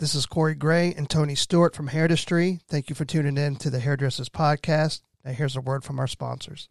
This is Corey Gray and Tony Stewart from Hairdustry. Thank you for tuning in to the Hairdressers Podcast. Now, here's a word from our sponsors.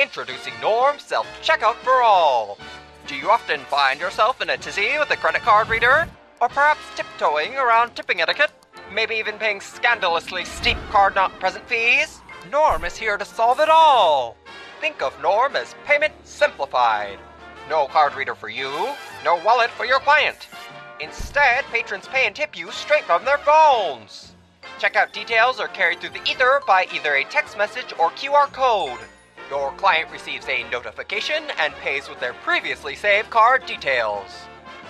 Introducing Norm Self Checkout for All. Do you often find yourself in a tizzy with a credit card reader? Or perhaps tiptoeing around tipping etiquette? Maybe even paying scandalously steep card not present fees? Norm is here to solve it all. Think of Norm as payment simplified. No card reader for you, no wallet for your client. Instead, patrons pay and tip you straight from their phones. Checkout details are carried through the ether by either a text message or QR code. Your client receives a notification and pays with their previously saved card details.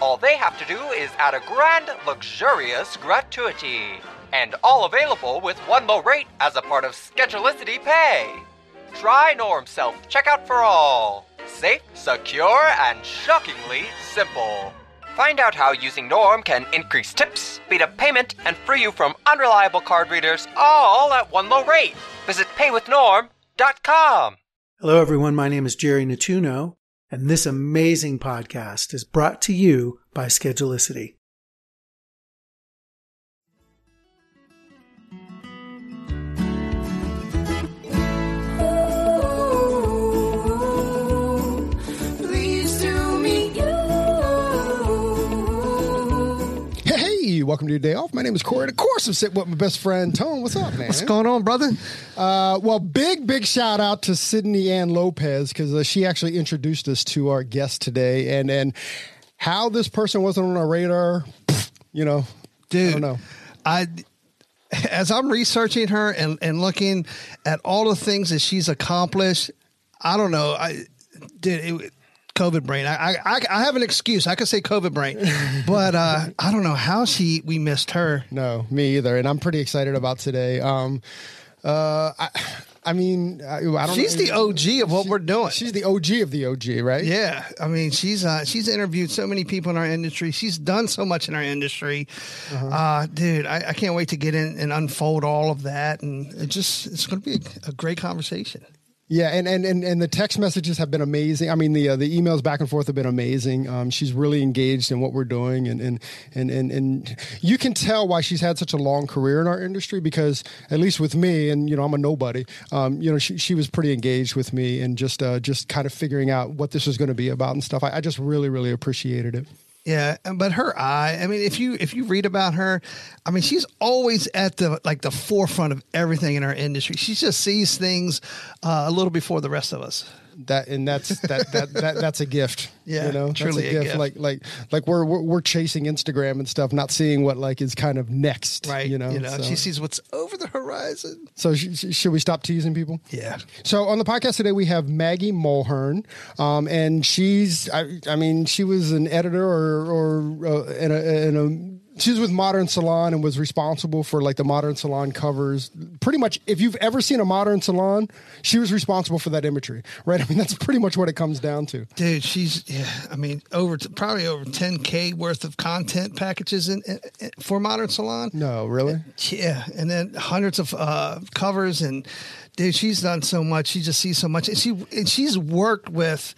All they have to do is add a grand, luxurious gratuity. And all available with one low rate as a part of Schedulicity Pay. Try Norm Self Checkout for All. Safe, secure, and shockingly simple. Find out how using Norm can increase tips, speed up payment, and free you from unreliable card readers all at one low rate. Visit paywithnorm.com. Hello, everyone. My name is Jerry Natuno, and this amazing podcast is brought to you by Schedulicity. Hey, welcome to your day off. My name is Corey. Of course, I'm sitting with my best friend Tone. What's up, man? What's going on, brother? Uh, well, big, big shout out to Sydney Ann Lopez because uh, she actually introduced us to our guest today, and and how this person wasn't on our radar, you know, Dude, I don't know. I as I'm researching her and, and looking at all the things that she's accomplished, I don't know. I did it, COVID brain. I, I I have an excuse. I could say COVID brain, but uh, I don't know how she we missed her. No, me either. And I'm pretty excited about today. Um, uh, I, I mean, I, I don't. She's know. the OG of what we're doing. She's the OG of the OG, right? Yeah, I mean, she's uh, she's interviewed so many people in our industry. She's done so much in our industry, Uh-huh. uh dude. I, I can't wait to get in and unfold all of that, and it just it's going to be a, a great conversation. Yeah, and, and and and the text messages have been amazing. I mean, the uh, the emails back and forth have been amazing. Um, she's really engaged in what we're doing, and and and and and you can tell why she's had such a long career in our industry because at least with me, and you know, I'm a nobody. Um, you know, she she was pretty engaged with me and just uh, just kind of figuring out what this was going to be about and stuff. I, I just really really appreciated it. Yeah, but her eye. I mean, if you if you read about her, I mean, she's always at the like the forefront of everything in our industry. She just sees things uh, a little before the rest of us. That and that's that that, that that's a gift Yeah, you know That's truly a gift. like like like we're, we're we're chasing instagram and stuff not seeing what like is kind of next Right. you know You know, so, she sees what's over the horizon. so sh- sh- should we stop teasing people Yeah. so on the podcast today we have Maggie Mulhern, um, and she's I, I mean she was an editor or or uh, in a, in a she was with Modern Salon and was responsible for like the Modern Salon covers. Pretty much, if you've ever seen a Modern Salon, she was responsible for that imagery, right? I mean that's pretty much what it comes down to. Dude, she's yeah. I mean, over to, probably over 10k worth of content packages in, in, in- for Modern Salon. No, really. Yeah, and then hundreds of uh, covers, and dude, she's done so much. She just sees so much, and she and she's worked with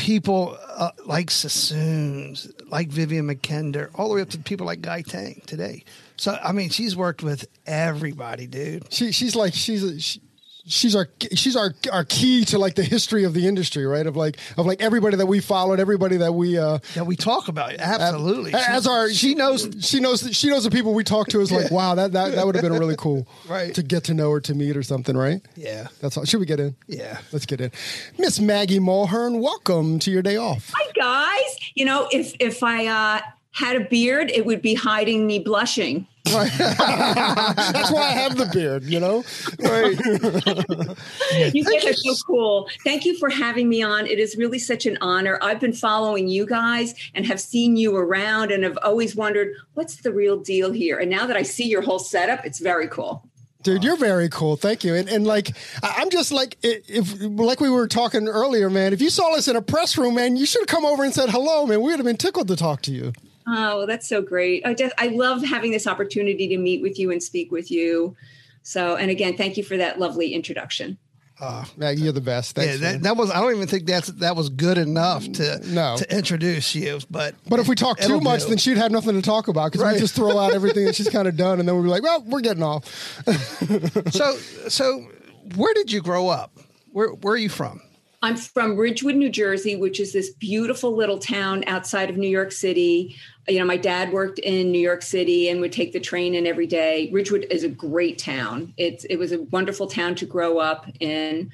people uh, like Sassoons, like Vivienne Mackinder, all the way up to people like Guy Tang today. So I mean, she's worked with everybody, dude. She she's like she's a, she, she's our she's our our key to like the history of the industry, right? Of like of like everybody that we followed, everybody that we uh That we talk about, absolutely. as our she knows she knows she knows the people we talk to is like wow that that, that would have been really cool Right. to get to know her to meet or something right Yeah. that's all should we get in Yeah. let's get in Miss Maggie Mulhern welcome to your day off Hi guys. You know, if if I uh, had a beard, it would be hiding me blushing. Right. That's why I have the beard, you know? Right. you guys are so cool. Thank you for having me on. It is really such an honor. I've been following you guys and have seen you around and have always wondered what's the real deal here. And now that I see your whole setup, it's very cool. Dude, you're very cool. Thank you. And, and like, I'm just like, if, like we were talking earlier, man, if you saw us in a press room, man, you should have come over and said hello, man. We would have been tickled to talk to you. Oh, that's so great. I just I love having this opportunity to meet with you and speak with you. So, and again, thank you for that lovely introduction. Uh, Maggie, you're the best. Thanks, yeah, that, that, was. I don't even think that's that was good enough to no. to introduce you. But but if we talk too much, do. then she'd have nothing to talk about because right. we just throw out everything that she's kind of done, and then we'd be like, well, we're getting off. so so, where did you grow up? Where where are you from? I'm from Ridgewood, New Jersey, which is this beautiful little town outside of New York City. You know, my dad worked in New York City and would take the train in every day. Ridgewood is a great town. It's it was a wonderful town to grow up in.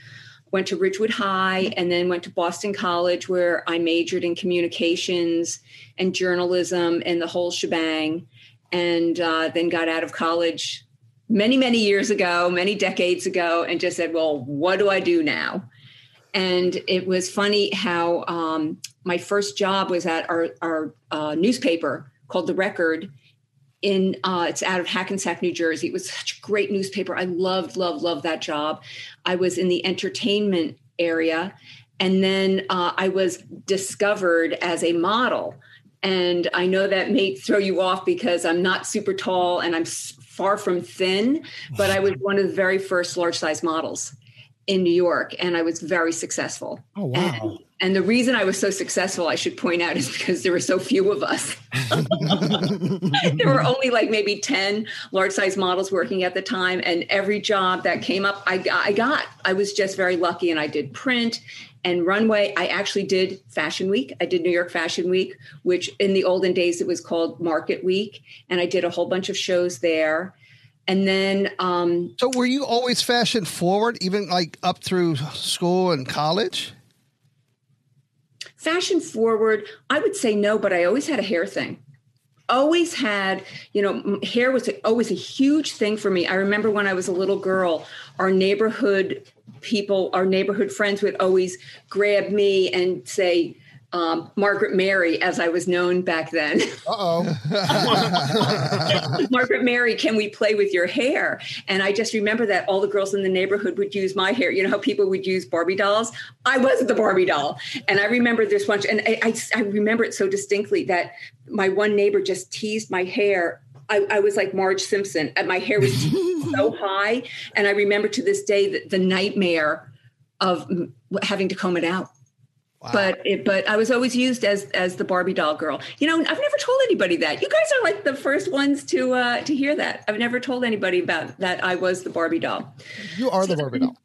Went to Ridgewood High and then went to Boston College where I majored in communications and journalism and the whole shebang. And uh, then got out of college many, many years ago, many decades ago, and just said, well, what do I do now? And it was funny how um, my first job was at our, our uh, newspaper called The Record. In uh, it's out of Hackensack, New Jersey. It was such a great newspaper. I loved, loved, loved that job. I was in the entertainment area, and then uh, I was discovered as a model. And I know that may throw you off because I'm not super tall and I'm far from thin, but I was one of the very first large size models in New York, and I was very successful. Oh wow! And, and, the reason I was so successful, I should point out, is because there were so few of us. there were only like maybe ten large size models working at the time, and every job that came up, I, I got. I was just very lucky, and I did print and runway. I actually did Fashion Week. I did New York Fashion Week, which in the olden days it was called Market Week, and I did a whole bunch of shows there and then um, so were you always fashion forward even like up through school and college? Fashion forward i would say no but i always had a hair thing. Always had you know hair was always a huge thing for me. I remember when i was a little girl our neighborhood people our neighborhood friends would always grab me and say um, Margaret Mary, as I was known back then. Oh. Margaret Mary, can we play with your hair? And I just remember that all the girls in the neighborhood would use my hair. You know how people would use Barbie dolls? I wasn't the Barbie doll. And I remember this one, and I, I, I remember it so distinctly that my one neighbor just teased my hair I, I, was like Marge Simpson. And My hair was so high. And I remember to this day that the nightmare of having to comb it out. Wow. But it, but I was always used as as the Barbie doll girl. You know, I've never told anybody that. You guys are like the first ones to uh, to hear that. I've never told anybody about that. I was the Barbie doll. You are the Barbie doll.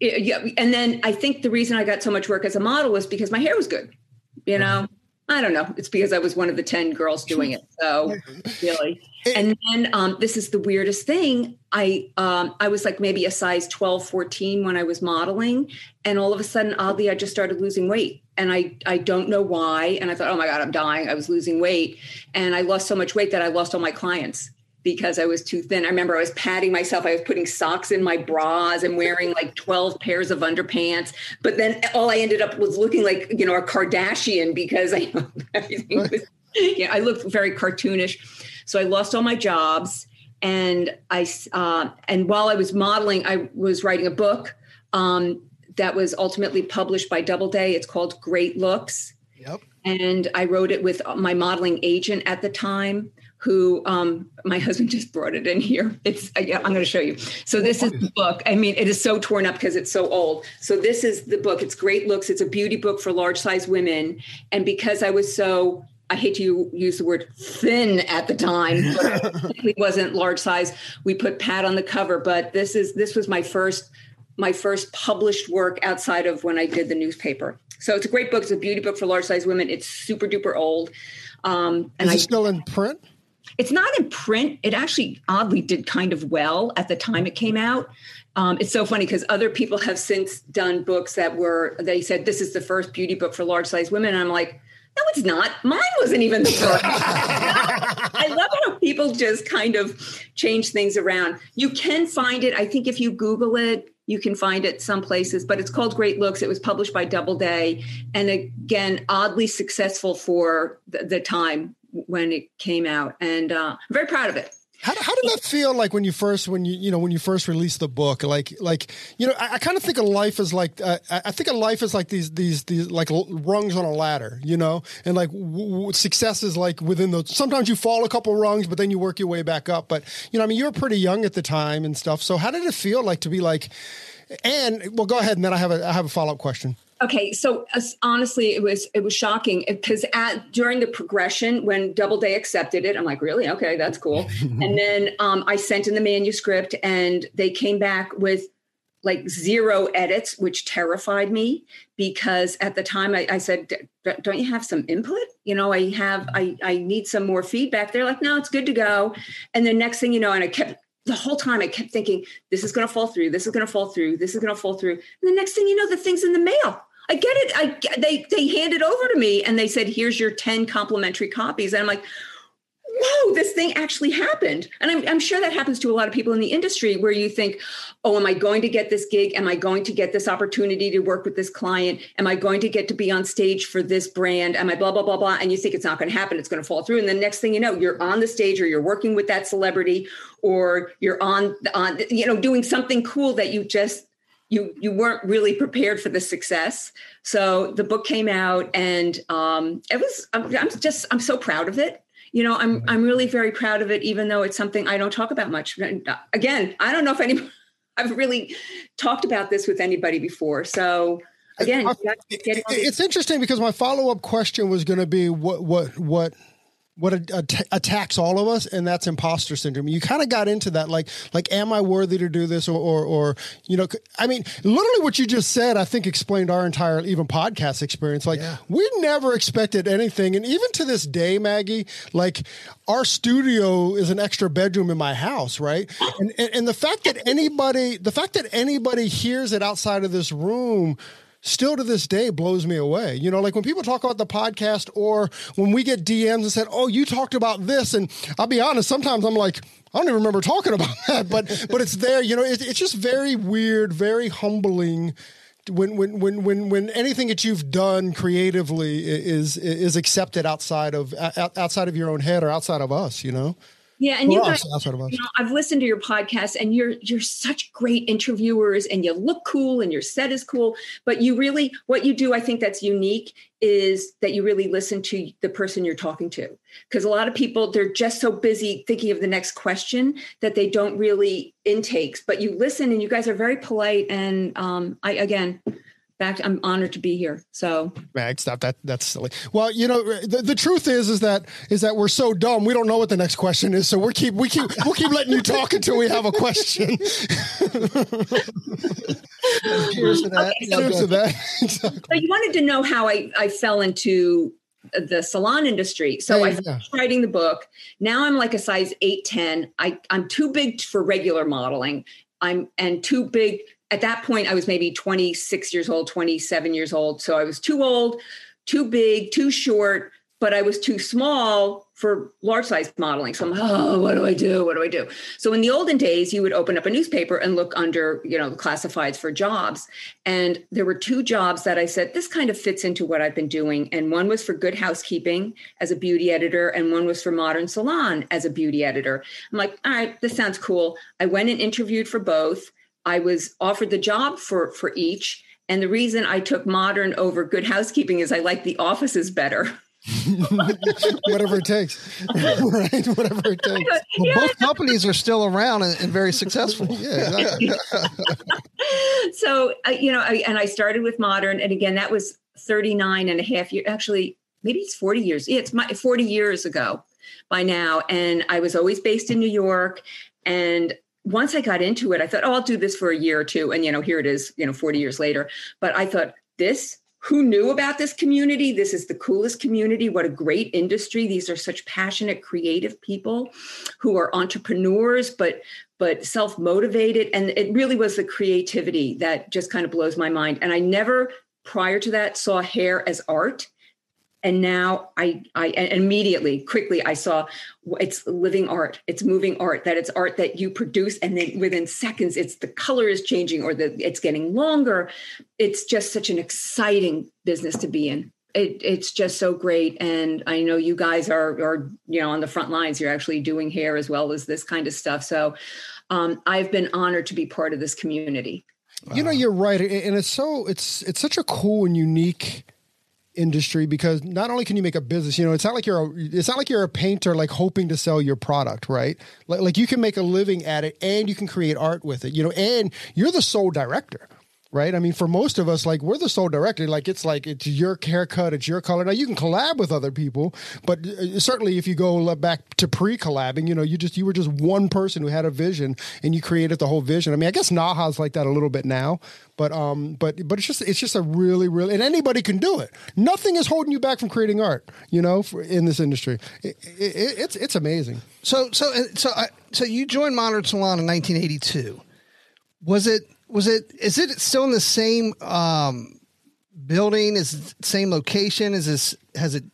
Yeah, and then I think the reason I got so much work as a model was because my hair was good. You know, I don't know. It's because I was one of the 10 girls doing it. So really. And then um, this is the weirdest thing. I um, I was like maybe a size 12, 14 when I was modeling. And all of a sudden, oddly, I just started losing weight. And I, I don't know why. And I thought, oh my God, I'm dying. I was losing weight. And I lost so much weight that I lost all my clients because I was too thin. I remember I was patting myself. I was putting socks in my bras and wearing like 12 pairs of underpants. But then all I ended up was looking like, you know, a Kardashian because I everything was, yeah, I looked very cartoonish. So I lost all my jobs. And I, uh, and while I was modeling, I was writing a book um, that was ultimately published by Doubleday. It's called Great Looks. Yep. And I wrote it with my modeling agent at the time who um, my husband just brought it in here. It's I, I'm going to show you. So this is the book. I mean, it is so torn up because it's so old. So this is the book. It's great looks. It's a beauty book for large size women. And because I was so I hate to use the word thin at the time, but it wasn't large size. We put Pat on the cover, but this is this was my first my first published work outside of when I did the newspaper. So it's a great book. It's a beauty book for large size women. It's super duper old. Um, and is it I, still in print? It's not in print. It actually oddly did kind of well at the time it came out. Um, it's so funny because other people have since done books that were, they said, this is the first beauty book for large size women. And I'm like, no, it's not. Mine wasn't even the first. I love how people just kind of change things around. You can find it. I think if you Google it, you can find it some places, but it's called Great Looks. It was published by Doubleday, and again, oddly successful for the, the time when it came out, and uh, I'm very proud of it. How, how did that feel like when you first when you you know when you first released the book like like you know I, I kind of think of life as like uh, I think of life as like these these these like rungs on a ladder you know and like w- w- success is like within those sometimes you fall a couple rungs but then you work your way back up but you know I mean you were pretty young at the time and stuff so how did it feel like to be like and well go ahead and then I have a I have a follow up question. Okay, so uh, honestly, it was it was shocking because at during the progression when Doubleday accepted it, I'm like, really? Okay, that's cool. and then um, I sent in the manuscript, and they came back with like zero edits, which terrified me because at the time I, I said, "Don't you have some input? You know, I have I I need some more feedback." They're like, "No, it's good to go." And the next thing you know, and I kept the whole time I kept thinking, this is going to fall through. This is going to fall through. This is going to fall through. And the next thing you know, the thing's in the mail. I get it. I they they handed over to me and they said, "Here's your ten complimentary copies." And I'm like, "Whoa, this thing actually happened!" And I'm, I'm sure that happens to a lot of people in the industry where you think, "Oh, am I going to get this gig? Am I going to get this opportunity to work with this client? Am I going to get to be on stage for this brand? Am I blah blah blah blah?" And you think it's not going to happen. It's going to fall through. And the next thing you know, you're on the stage or you're working with that celebrity or you're on on you know doing something cool that you just you you weren't really prepared for the success. So the book came out, and um, it was. I'm, I'm, just. I'm so proud of it. You know, I'm I'm really very proud of it, even though it's something I don't talk about much. Again, I don't know if any. I've really talked about this with anybody before. So again, it's interesting because my follow up question was going to be what what what what attacks all of us, and that's imposter syndrome. You kind of got into that, like, like, am I worthy to do this, or, or, or, you know, I mean, literally what you just said, I think explained our entire even podcast experience. Like, yeah. we never expected anything, and even to this day, Maggie, like, our studio is an extra bedroom in my house, right? And, and, and the fact that anybody, the fact that anybody hears it outside of this room still to this day blows me away. You know, like when people talk about the podcast or when we get DMs and said, "Oh, you talked about this," and I'll be honest, sometimes I'm like. I don't even remember talking about that, but but it's there. You know, it, it's just very weird, very humbling when when when when when anything that you've done creatively is is accepted outside of outside of your own head or outside of us. You know. Yeah, and you guys, you know, I've listened to your podcast, and you're you're such great interviewers, and you look cool, and your set is cool. But you really, what you do, I think that's unique, is that you really listen to the person you're talking to. Because a lot of people, they're just so busy thinking of the next question that they don't really intakes. But you listen, and you guys are very polite. And um, I again, fact, I'm honored to be here. So, Mag, stop that. That's silly. Well, you know, the, the truth is, is that is that we're so dumb. We don't know what the next question is. So we keep we keep we'll keep letting you talk until we have a question. Cheers to that. Okay, so, Cheers to that. exactly. So you wanted to know how I I fell into the salon industry. So hey, I yeah. writing the book. Now I'm like a size 810. I, I'm too big for regular modeling. I'm and too big at that point, I was maybe 26 years old, 27 years old. So I was too old, too big, too short, but I was too small for large size modeling. So I'm like, oh, what do I do? What do I do? So in the olden days, you would open up a newspaper and look under, you know, the classifieds for jobs. And there were two jobs that I said, this kind of fits into what I've been doing. And one was for Good Housekeeping as a beauty editor, and one was for Modern Salon as a beauty editor. I'm like, all right, this sounds cool. I went and interviewed for both. I was offered the job for for each, and the reason I took modern over good housekeeping is I like the offices better. whatever it takes, right? Whatever it takes. Well, yeah. both companies are still around and, and very successful. yeah. so, uh, you know, I, and I started with modern, and again, that was 39 and a half years. Actually, maybe it's 40 years. Yeah, it's my 40 years ago by now, and I was always based in New York, and once I got into it, I thought, oh, I'll do this for a year or two. And, you know, here it is, you know, 40 years later. But I thought, this, who knew about this community? This is the coolest community. What a great industry. These are such passionate, creative people who are entrepreneurs, but but self-motivated. And it really was the creativity that just kind of blows my mind. And I never prior to that saw hair as art and now I, I immediately quickly i saw it's living art. It's moving art that it's art that you produce and then within seconds it's the color is changing or the it's getting longer. It's just such an exciting business to be in. It, it's just so great and i know you guys are are you know on the front lines. You're actually doing hair as well as this kind of stuff. So um, i've been honored to be part of this community. You know you're right. And it's so it's it's such a cool and unique industry because not only can you make a business you know it's not like you're a, it's not like you're a painter like hoping to sell your product right? Like, like you can make a living at it and you can create art with it you know and you're the sole director right? I mean, for most of us, like we're the sole director. Like it's like it's your haircut, it's your color. Now you can collab with other people, but uh, certainly if you go back to pre-collabing, you know, you just you were just one person who had a vision and you created the whole vision. I mean, I guess NAHA's like that a little bit now, but um, but but it's just it's just a really really and anybody can do it. Nothing is holding you back from creating art, you know, for, in this industry. It, it, it's it's amazing. So so so I, so you joined Modern Salon in 1982. Was it was it is it still in the same um, building? Is same location? Is this has it?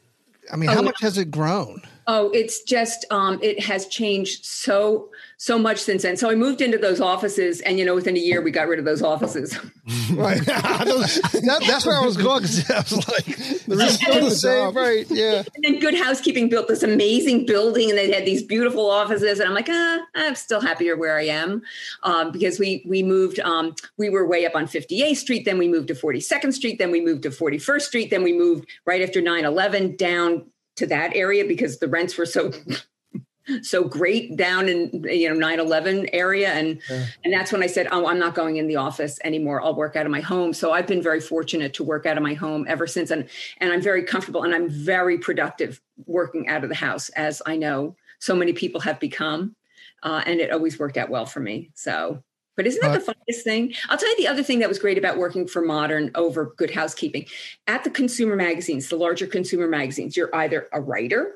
I mean, oh, how much has it grown? Oh, it's just um, it has changed so so much since then. So I moved into those offices, and you know, within a year, we got rid of those offices. right. that, that's where I was going I was like, the still the same, right? Yeah. And then Good Housekeeping built this amazing building, and they had these beautiful offices, and I'm like, ah, I'm still happier where I am, um, because we we moved. Um, we were way up on 58th Street, then we moved to 42nd Street, then we moved to 41st Street, then we moved right after 9/11 down to that area because the rents were so so great down in you know 9-11 area and yeah. and that's when i said oh i'm not going in the office anymore i'll work out of my home so i've been very fortunate to work out of my home ever since and and i'm very comfortable and i'm very productive working out of the house as i know so many people have become uh, and it always worked out well for me so but isn't that uh, the funniest thing? I'll tell you the other thing that was great about working for Modern over Good Housekeeping. At the consumer magazines, the larger consumer magazines, you're either a writer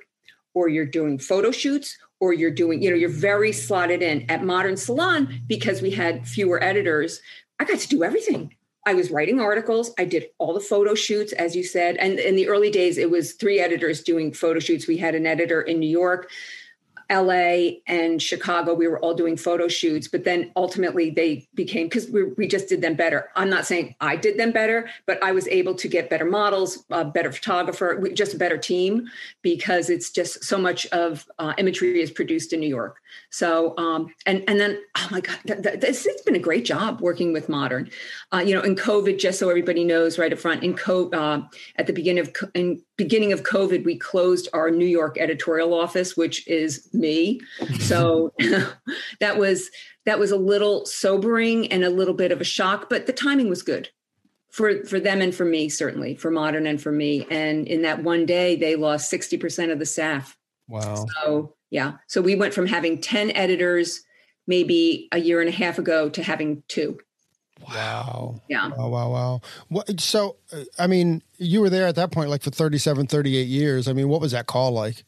or you're doing photo shoots or you're doing, you know, you're very slotted in. At Modern Salon, because we had fewer editors, I got to do everything. I was writing articles. I did all the photo shoots, as you said. And in the early days, it was three editors doing photo shoots. We had an editor in New York LA and Chicago, we were all doing photo shoots, but then ultimately they became because we, we just did them better. I'm not saying I did them better, but I was able to get better models, a better photographer, just a better team because it's just so much of uh, imagery is produced in New York. So, um, and and then oh my God, th- th- this it's been a great job working with Modern. Uh, you know, in COVID, just so everybody knows, right up front, in COVID, uh, at the beginning of in beginning of COVID, we closed our New York editorial office, which is me. So that was that was a little sobering and a little bit of a shock, but the timing was good for for them and for me certainly for modern and for me. And in that one day they lost 60% of the staff. Wow. So yeah. So we went from having 10 editors maybe a year and a half ago to having two Wow. Yeah. Wow, wow, wow. What, so, uh, I mean, you were there at that point, like for 37, 38 years. I mean, what was that call like?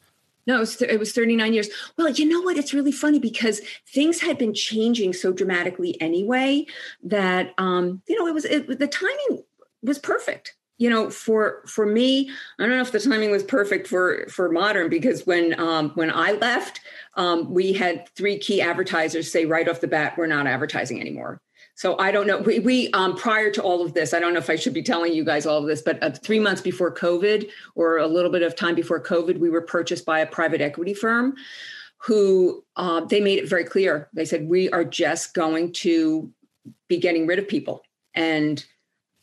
No, it was, th- it was 39 years. Well, you know what? It's really funny because things had been changing so dramatically anyway that, um, you know, it was, it, the timing was perfect you know for for me i don't know if the timing was perfect for for modern because when um when i left um we had three key advertisers say right off the bat we're not advertising anymore so I don't know. We, we um, prior to all of this, I don't know if I should be telling you guys all of this, but uh, three months before COVID, or a little bit of time before COVID, we were purchased by a private equity firm, who uh, they made it very clear. They said we are just going to be getting rid of people, and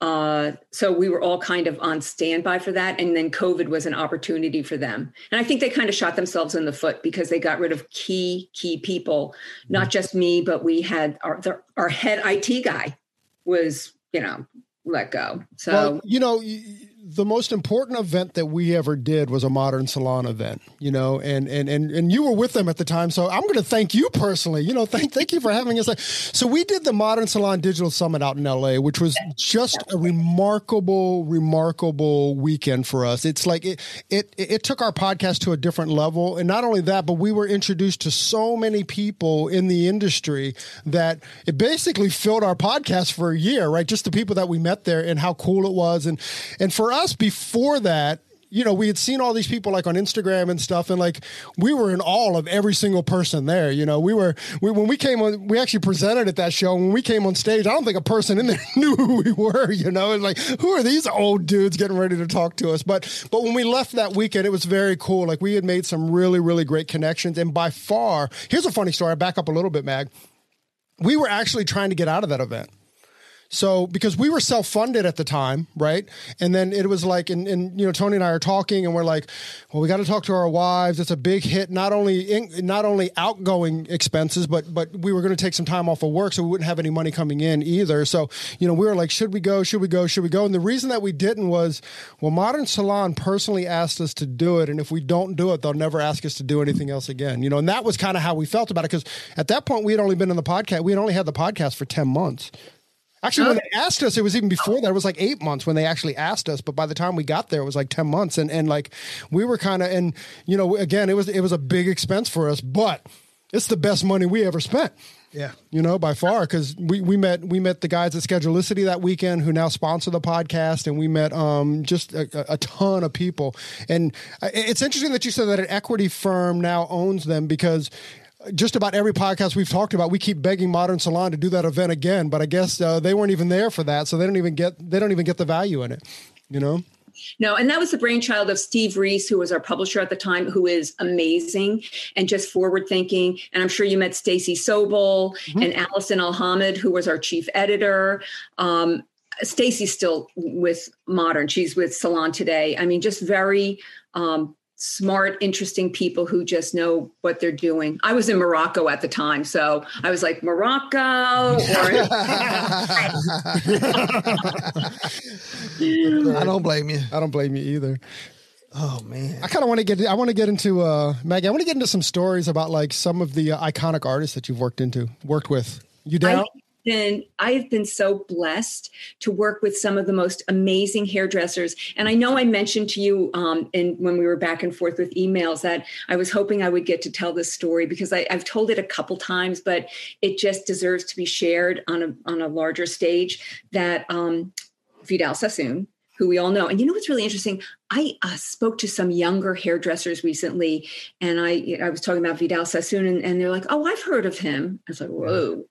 uh, so we were all kind of on standby for that. And then COVID was an opportunity for them. And I think they kind of shot themselves in the foot because they got rid of key, key people, not mm-hmm. just me, but we had our, our head IT guy was, you know, let go. So, well, you know, the most important event that we ever did was a modern salon event, you know, and and and and you were with them at the time. So I'm going to thank you personally. You know, thank thank you for having us. So we did the Modern Salon Digital Summit out in LA, which was just a remarkable, remarkable weekend for us. It's like it it it took our podcast to a different level, and not only that, but we were introduced to so many people in the industry that it basically filled our podcast for a year, right? Just the people that we met there and how cool it was, and and for us us before that, you know, we had seen all these people like on Instagram and stuff, and like we were in awe of every single person there. You know, we were we, when we came on, we actually presented at that show. When we came on stage, I don't think a person in there knew who we were. You know, and like who are these old dudes getting ready to talk to us? But but when we left that weekend, it was very cool. Like we had made some really really great connections, and by far, here's a funny story. I back up a little bit, Mag. We were actually trying to get out of that event so because we were self funded at the time, right? And then it was like, and, and you know, Tony and I are talking, and we're like, well, we got to talk to our wives. It's a big hit, not only in, not only outgoing expenses, but but we were going to take some time off of work, so we wouldn't have any money coming in either. So you know, we were like, should we go? Should we go? Should we go? And the reason that we didn't was, well, Modern Salon personally asked us to do it, and if we don't do it, they'll never ask us to do anything else again. You know, and that was kind of how we felt about it because at that point we had only been in the podcast, we had only had the podcast for ten months. Actually, when they asked us, it was even before that. It was like eight months when they actually asked us. But by the time we got there, it was like ten months, and and like we were kind of and you know again, it was it was a big expense for us, but it's the best money we ever spent. Yeah, you know by far because we we met we met the guys at Schedulicity that weekend who now sponsor the podcast, and we met um just a, a ton of people. And it's interesting that you said that an equity firm now owns them because just about every podcast we've talked about, we keep begging Modern Salon to do that event again, but I guess uh, they weren't even there for that, so they don't even get they don't even get the value in it, you know. No, and that was the brainchild of Steve Reiss, who was our publisher at the time, who is amazing and just forward thinking. And I'm sure you met Stacy Soble mm-hmm. and Alison Alhamed, who was our chief editor. Um, Stacy's still with Modern; she's with Salon today. I mean, just very um, smart, interesting people who just know what they're doing. I was in Morocco at the time, so I was like Morocco. Or I don't blame you. I don't blame you either. Oh man, I kind of want to get. I want to get into uh, Maggie. I want to get into some stories about like some of the uh, iconic artists that you've worked into, worked with. You down? I, been I've been so blessed to work with some of the most amazing hairdressers. And I know I mentioned to you um, in when we were back and forth with emails that I was hoping I would get to tell this story because I, have told it a couple times, but it just deserves to be shared on a on a larger stage. That um, Vidal Sassoon, who we all know. And you know what's really interesting? I uh, spoke to some younger hairdressers recently, and I I was talking about Vidal Sassoon, and, and they're like, "Oh, I've heard of him." I was like, "Whoa."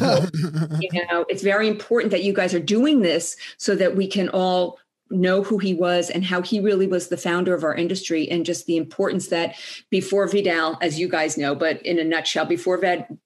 you know, it's very important that you guys are doing this so that we can all know who he was and how he really was the founder of our industry and just the importance that before Vidal, as you guys know, but in a nutshell, before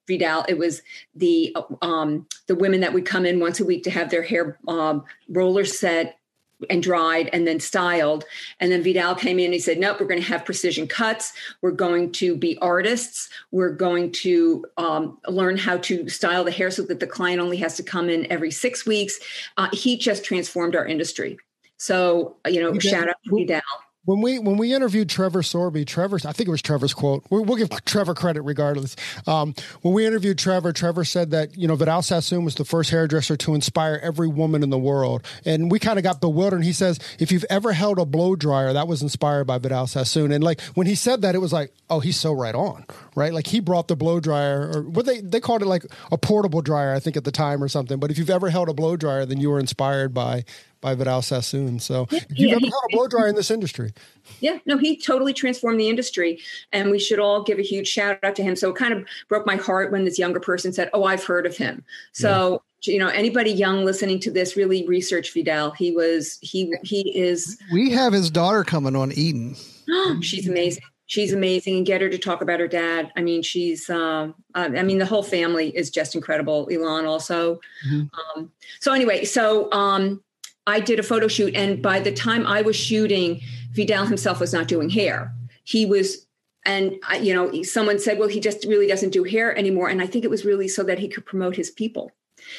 Vidal, it was the um, the women that would come in once a week to have their hair um, roller set and dried and then styled. And then Vidal came in and he said, Nope, we're going to have precision cuts. We're going to be artists. We're going to um, learn how to style the hair so that the client only has to come in every six weeks. Uh, he just transformed our industry. So, you know, shout out to Vidal when we when we interviewed Trevor Sorbie, Trevor, I think it was Trevor's quote. We'll, we'll give Trevor credit regardless. Um, when we interviewed Trevor, Trevor said that you know Vidal Sassoon was the first hairdresser to inspire every woman in the world, and we kind of got bewildered. And he says, if you've ever held a blow dryer, that was inspired by Vidal Sassoon. And like when he said that, it was like, oh, he's so right on, right? Like he brought the blow dryer, or what they they called it like a portable dryer, I think at the time or something. But if you've ever held a blow dryer, then you were inspired by by Vidal Sassoon. So yeah, you yeah, never had a blow dryer in this industry. Yeah, no, he totally transformed the industry, and we should all give a huge shout out to him. So it kind of broke my heart when this younger person said, "Oh, I've heard of him." So yeah. you know, anybody young listening to this, really research Vidal. He was he he is. We have his daughter coming on Eden. She's amazing she's amazing and get her to talk about her dad i mean she's um, uh, i mean the whole family is just incredible Elan also mm-hmm. um, so anyway so um, I did a photo shoot, and by the time I was shooting, Vidal himself was not doing hair. He was, and I, you know, someone said, "Well, he just really doesn't do hair anymore." And I think it was really so that he could promote his people.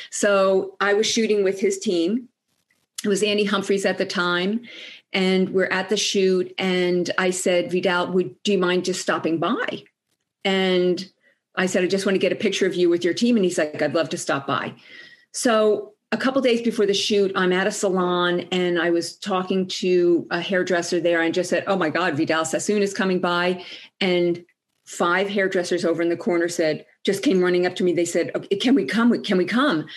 So I was shooting with his team. It was Andy Humphreys at the time, and we're at the shoot. And I said, Vidal, would do you mind just stopping by? And I said, I just want to get a picture of you with your team. And he's like, I'd love to stop by. So a couple days before the shoot, I'm at a salon and I was talking to a hairdresser there and just said, Oh my God, Vidal Sassoon is coming by. And five hairdressers over in the corner said, just came running up to me. They said, okay, Can we come? Can we come?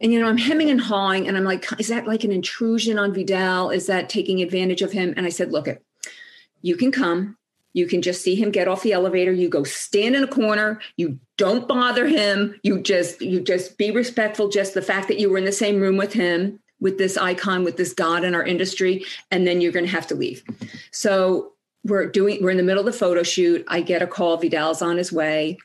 And you know, I'm hemming and hawing, and I'm like, is that like an intrusion on Vidal? Is that taking advantage of him? And I said, look, it, you can come. You can just see him get off the elevator. You go stand in a corner. You don't bother him. You just you just be respectful. Just the fact that you were in the same room with him, with this icon, with this god in our industry, and then you're going to have to leave. So we're doing. We're in the middle of the photo shoot. I get a call. Vidal's on his way.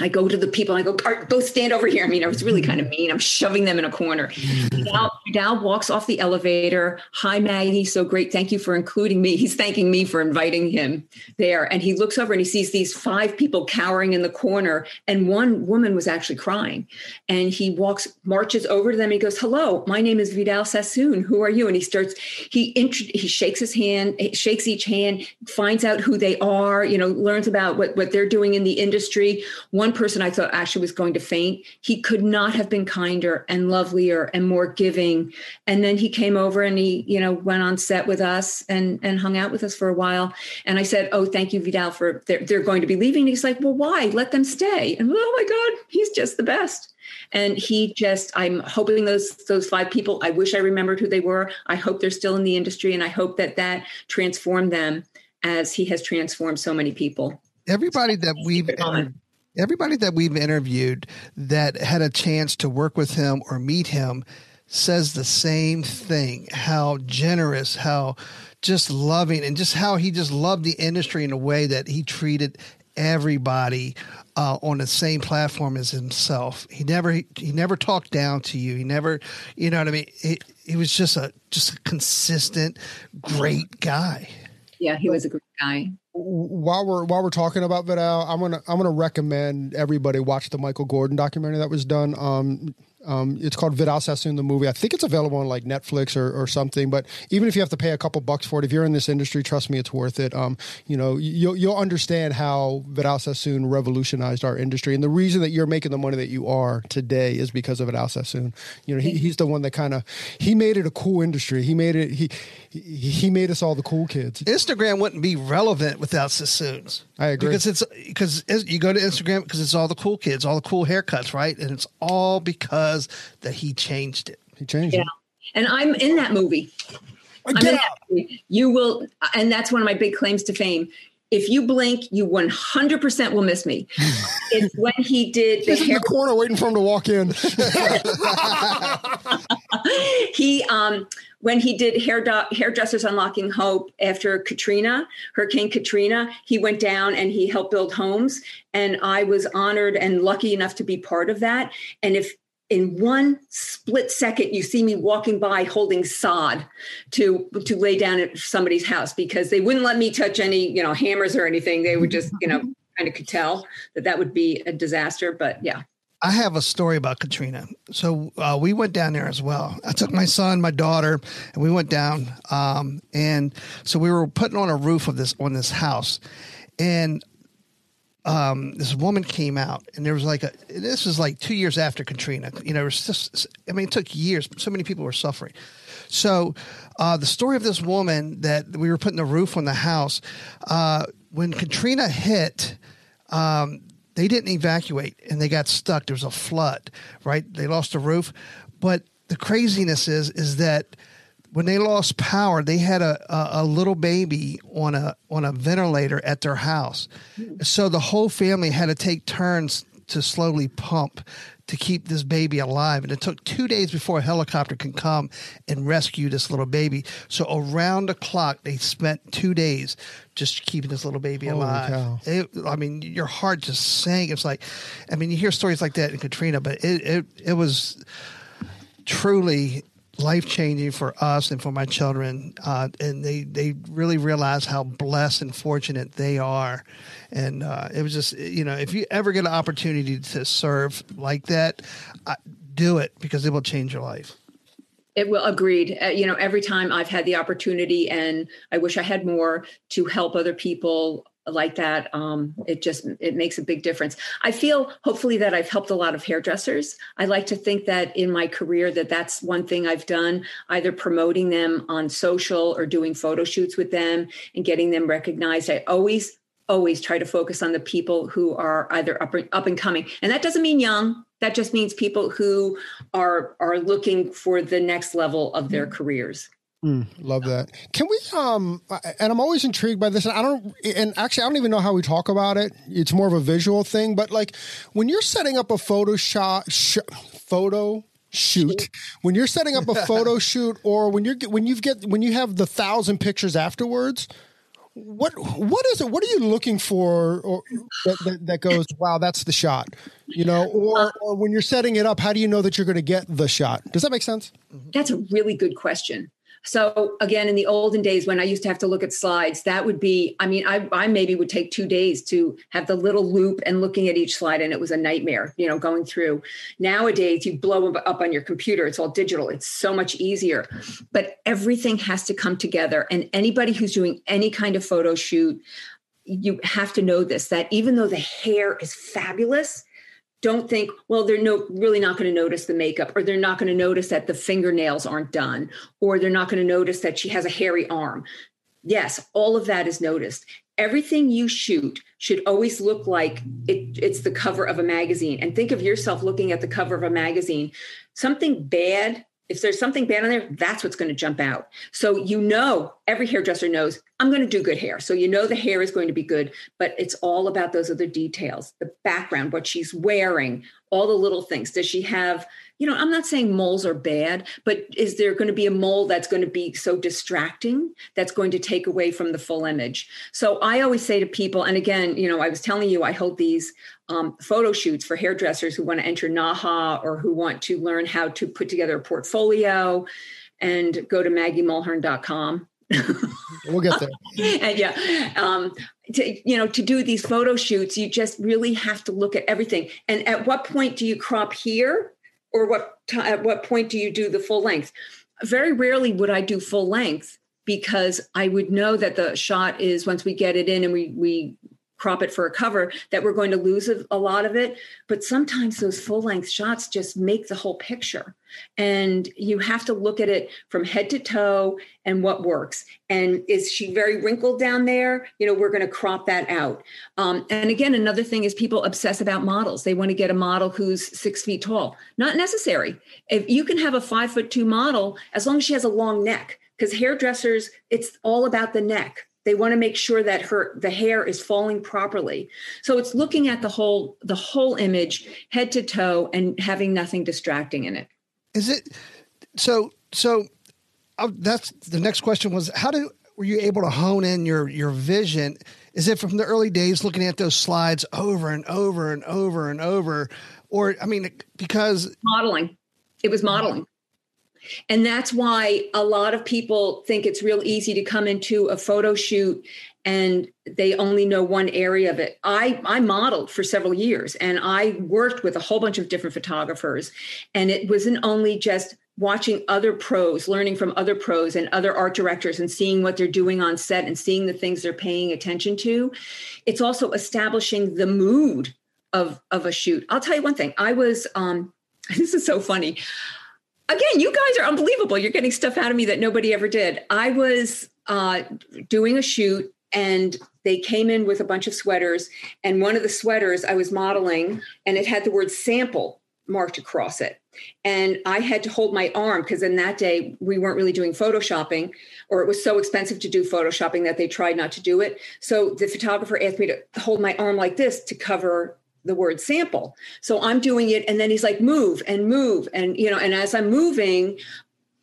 I go to the people and I go, go stand over here. I mean, I was really kind of mean. I'm shoving them in a corner. Mm. Now, now walks off the elevator. Hi, Maggie. So great. Thank you for including me. He's thanking me for inviting him there. And he looks over and he sees these five people cowering in the corner. And one woman was actually crying. And he walks, marches over to them. he goes, hello, my name is Vidal Sassoon. Who are you? And he starts, he, int- he shakes his hand, shakes each hand, finds out who they are, you know, learns about what, what they're doing in the industry. One one person I thought actually was going to faint. He could not have been kinder and lovelier and more giving. And then he came over and he, you know, went on set with us and and hung out with us for a while. And I said, "Oh, thank you, Vidal, for they're, they're going to be leaving." And he's like, "Well, why? Let them stay." And oh my God, he's just the best. And he just, I'm hoping those those five people. I wish I remembered who they were. I hope they're still in the industry, and I hope that that transformed them as he has transformed so many people everybody that we've everybody that we've interviewed that had a chance to work with him or meet him says the same thing how generous how just loving and just how he just loved the industry in a way that he treated everybody uh, on the same platform as himself. He never he, he, never talked down to you. He never, you know what I mean. He, he was just a just a consistent, great guy. Yeah, he was a great guy while we're while we're talking about Vidal, I'm gonna I'm gonna recommend everybody watch the Michael Gordon documentary that was done. Um, um, it's called Vidal Sassoon, the movie. I think it's available on like Netflix or, or something. But even if you have to pay a couple bucks for it, if you're in this industry, trust me, it's worth it. Um, you know, you'll, you'll understand how Vidal Sassoon revolutionized our industry. And the reason that you're making the money that you are today is because of Vidal Sassoon. You know, he, he's the one that kind of, he made it a cool industry. He made it, he, he made us all the cool kids. Instagram wouldn't be relevant without Sassoons. I agree. Because it's, because you go to Instagram because it's all the cool kids, all the cool haircuts, right? And it's all because because that he changed it. He changed yeah. it. And I'm in that movie. Get out. Movie. You will, and that's one of my big claims to fame. If you blink, you 100% will miss me. it's when he did the hair- the corner waiting for him to walk in. he um when he did hair do- hairdressers unlocking hope after katrina hurricane katrina he went down and he helped build homes and i was honored and lucky enough to be part of that and if in one split second you see me walking by holding sod to to lay down at somebody's house because they wouldn't let me touch any you know hammers or anything they would just you know kind of could tell that that would be a disaster but yeah I have a story about Katrina. So uh, we went down there as well. I took my son, my daughter, and we went down. Um, and so we were putting on a roof of this on this house, and um, this woman came out, and there was like a. This was like two years after Katrina. You know, it was just. I mean, it took years. So many people were suffering. So, uh, the story of this woman that we were putting the roof on the house uh, when Katrina hit. Um, they didn't evacuate and they got stuck. There was a flood, right? They lost the roof. But the craziness is is that when they lost power, they had a, a, a, little baby on a on a ventilator at their house. So the whole family had to take turns to slowly pump to keep this baby alive. And it took two days before a helicopter can come and rescue this little baby. So around the clock, they spent two days just keeping this little baby Holy alive. It, I mean, your heart just sank. It's like, I mean, you hear stories like that in Katrina, but it it, it was truly life changing for us and for my children. Uh, and they, they really realize how blessed and fortunate they are. And uh, it was just, you know, if you ever get an opportunity to serve like that, uh, do it because it will change your life. It will agreed. Uh, you know, every time I've had the opportunity, and I wish I had more to help other people like that um, it just it makes a big difference i feel hopefully that i've helped a lot of hairdressers i like to think that in my career that that's one thing i've done either promoting them on social or doing photo shoots with them and getting them recognized i always always try to focus on the people who are either up, up and coming. And that doesn't mean young. That just means people who are are looking for the next level of their careers. Mm, love that. Can we um and I'm always intrigued by this and I don't and actually I don't even know how we talk about it. It's more of a visual thing, but like when you're setting up a photo shot sh- photo shoot when you're setting up a photo shoot or when you're when you've get when you have the thousand pictures afterwards what what is it what are you looking for or that, that, that goes wow that's the shot you know or, or when you're setting it up how do you know that you're going to get the shot does that make sense that's a really good question so again, in the olden days when I used to have to look at slides, that would be, I mean, I, I maybe would take two days to have the little loop and looking at each slide, and it was a nightmare, you know, going through. Nowadays, you blow up on your computer, it's all digital, it's so much easier. But everything has to come together. And anybody who's doing any kind of photo shoot, you have to know this that even though the hair is fabulous, don't think, well, they're no really not going to notice the makeup, or they're not going to notice that the fingernails aren't done, or they're not going to notice that she has a hairy arm. Yes, all of that is noticed. Everything you shoot should always look like it, it's the cover of a magazine. And think of yourself looking at the cover of a magazine. Something bad if there's something bad on there, that's what's going to jump out. So you know, every hairdresser knows I'm going to do good hair. So you know the hair is going to be good, but it's all about those other details, the background, what she's wearing, all the little things. Does she have, you know, I'm not saying moles are bad, but is there going to be a mole that's going to be so distracting that's going to take away from the full image? So I always say to people, and again, you know, I was telling you, I hold these um, photo shoots for hairdressers who want to enter NAHA or who want to learn how to put together a portfolio and go to maggiemulhern.com. we'll get there. and yeah, um, to, you know, to do these photo shoots, you just really have to look at everything. And at what point do you crop here, or what t- at what point do you do the full length? Very rarely would I do full length because I would know that the shot is once we get it in and we we crop it for a cover that we're going to lose a, a lot of it. But sometimes those full length shots just make the whole picture. And you have to look at it from head to toe and what works. And is she very wrinkled down there? You know we're going to crop that out. Um, and again another thing is people obsess about models. They want to get a model who's six feet tall. Not necessary. If you can have a five foot two model as long as she has a long neck because hairdressers it's all about the neck they want to make sure that her the hair is falling properly. So it's looking at the whole the whole image head to toe and having nothing distracting in it. Is it so so uh, that's the next question was how do were you able to hone in your your vision? Is it from the early days looking at those slides over and over and over and over? Or i mean because modeling. It was modeling and that's why a lot of people think it's real easy to come into a photo shoot and they only know one area of it. I I modeled for several years and I worked with a whole bunch of different photographers and it wasn't only just watching other pros, learning from other pros and other art directors and seeing what they're doing on set and seeing the things they're paying attention to. It's also establishing the mood of of a shoot. I'll tell you one thing. I was um this is so funny again, you guys are unbelievable. You're getting stuff out of me that nobody ever did. I was uh, doing a shoot and they came in with a bunch of sweaters. And one of the sweaters I was modeling, and it had the word sample marked across it. And I had to hold my arm because in that day we weren't really doing photoshopping, or it was so expensive to do photoshopping that they tried not to do it. So the photographer asked me to hold my arm like this to cover the word sample. So I'm doing it and then he's like move and move and you know and as I'm moving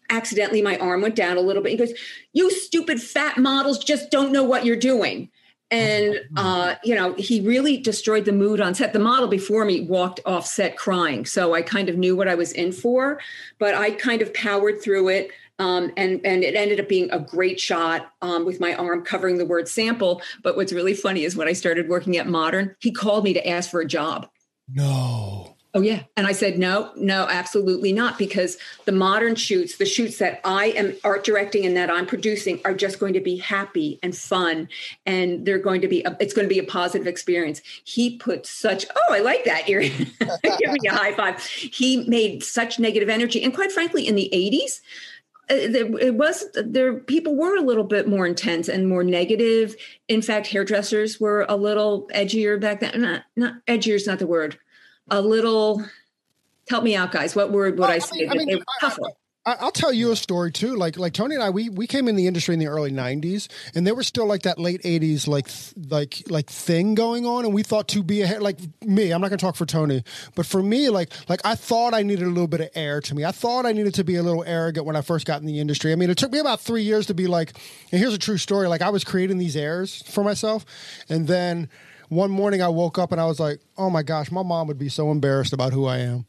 accidentally my arm went down a little bit. He goes, "You stupid fat models just don't know what you're doing." And uh, you know, he really destroyed the mood on set. The model before me walked off set crying, so I kind of knew what I was in for. But I kind of powered through it. Um, and and it ended up being a great shot um, with my arm covering the word sample. But what's really funny is when I started working at Modern, he called me to ask for a job. No. Oh yeah, and I said no, no, absolutely not, because the modern shoots, the shoots that I am art directing and that I'm producing, are just going to be happy and fun, and they're going to be. A, it's going to be a positive experience. He put such. Oh, I like that. You're giving me a high five. He made such negative energy, and quite frankly, in the '80s Uh, it was there people were a little bit more intense and more negative. In fact hairdressers were a little edgier back then. Not not edgier is not the word. A little help me out guys. What word would well, i say I mean, I mean, tougher I'll tell you a story too. Like like Tony and I, we we came in the industry in the early '90s, and there was still like that late '80s like like like thing going on, and we thought to be a like me. I'm not going to talk for Tony, but for me, like like I thought I needed a little bit of air to me. I thought I needed to be a little arrogant when I first got in the industry. I mean, it took me about three years to be like. And here's a true story. Like I was creating these airs for myself, and then one morning I woke up and I was like, oh my gosh, my mom would be so embarrassed about who I am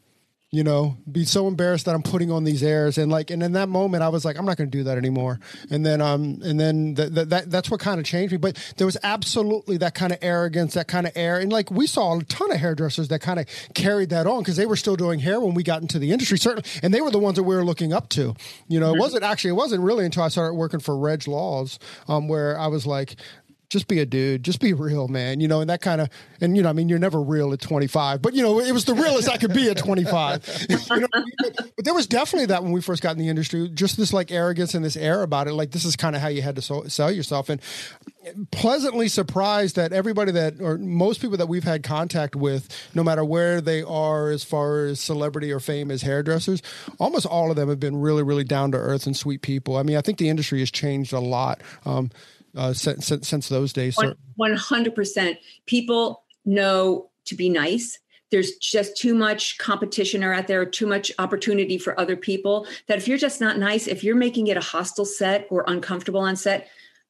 you know, be so embarrassed that I'm putting on these airs and like, and in that moment I was like, I'm not going to do that anymore. And then, um, and then th- th- that, that's what kind of changed me. But there was absolutely that kind of arrogance, that kind of air. And like, we saw a ton of hairdressers that kind of carried that on because they were still doing hair when we got into the industry, certainly. And they were the ones that we were looking up to, you know, it wasn't actually, it wasn't really until I started working for Reg Laws, um, where I was like, just be a dude, just be real, man. You know, and that kind of, and you know, I mean, you're never real at 25, but you know, it was the realest I could be at 25. you know but, there was definitely that when we first got in the industry, just this like arrogance and this air about it. Like this is kind of how you had to so- sell yourself, and pleasantly surprised that everybody that, or most people that we've had contact with, no matter where they are as far as celebrity or fame as hairdressers, almost all of them have been really, really down to earth and sweet people. I mean, I think the industry has changed a lot. Um, uh, since, since those days. One hundred percent. People know to be nice. There's just too much competition out there, too much opportunity for other people. That if you're just not nice, if you're making it a hostile set or uncomfortable on set,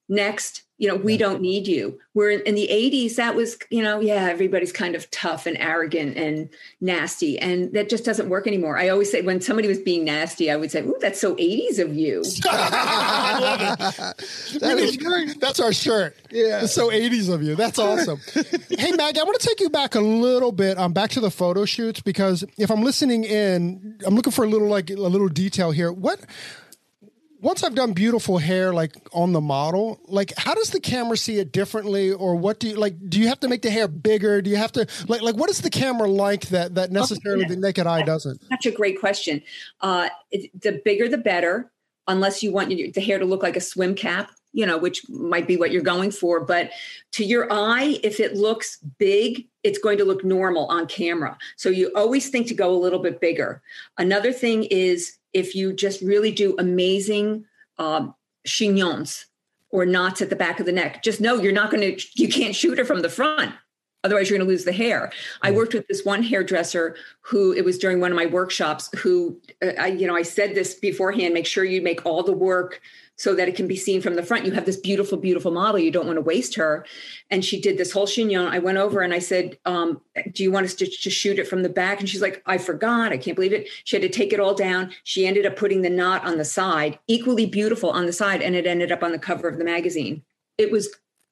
next you know we don't need you. We're in, the 80s that was you know yeah everybody's kind of tough and arrogant and nasty and that just doesn't work anymore. I always say when somebody was being nasty i would say ooh that's so 80s of you. I love it. That is great that's our shirt. Yeah. It's so 80s of you. That's awesome. Hey maggie i want to take you back a little bit um back to the photo shoots because if i'm listening in i'm looking for a little like a little detail here. What once I've done beautiful hair like on the model, like how does the camera see it differently, or what do you like? Do you have to make the hair bigger? Do you have to like like what is the camera like that that necessarily the naked eye doesn't? Such a great question. Uh, it, the bigger the better, unless you want the hair to look like a swim cap, you know, which might be what you're going for. But to your eye, if it looks big, it's going to look normal on camera. So you always think to go a little bit bigger. Another thing is if you just really do amazing um, chignons or knots at the back of the neck, just know you're not going to, you can't shoot her from the front. Otherwise, you're going to lose the hair. I worked with this one hairdresser who it was during one of my workshops. Who, uh, I, you know, I said this beforehand: make sure you make all the work so that it can be seen from the front. You have this beautiful, beautiful model. You don't want to waste her. And she did this whole chignon. I went over and I said, um, Do you want us to just shoot it from the back? And she's like, I forgot. I can't believe it. She had to take it all down. She ended up putting the knot on the side, equally beautiful on the side, and it ended up on the cover of the magazine. It was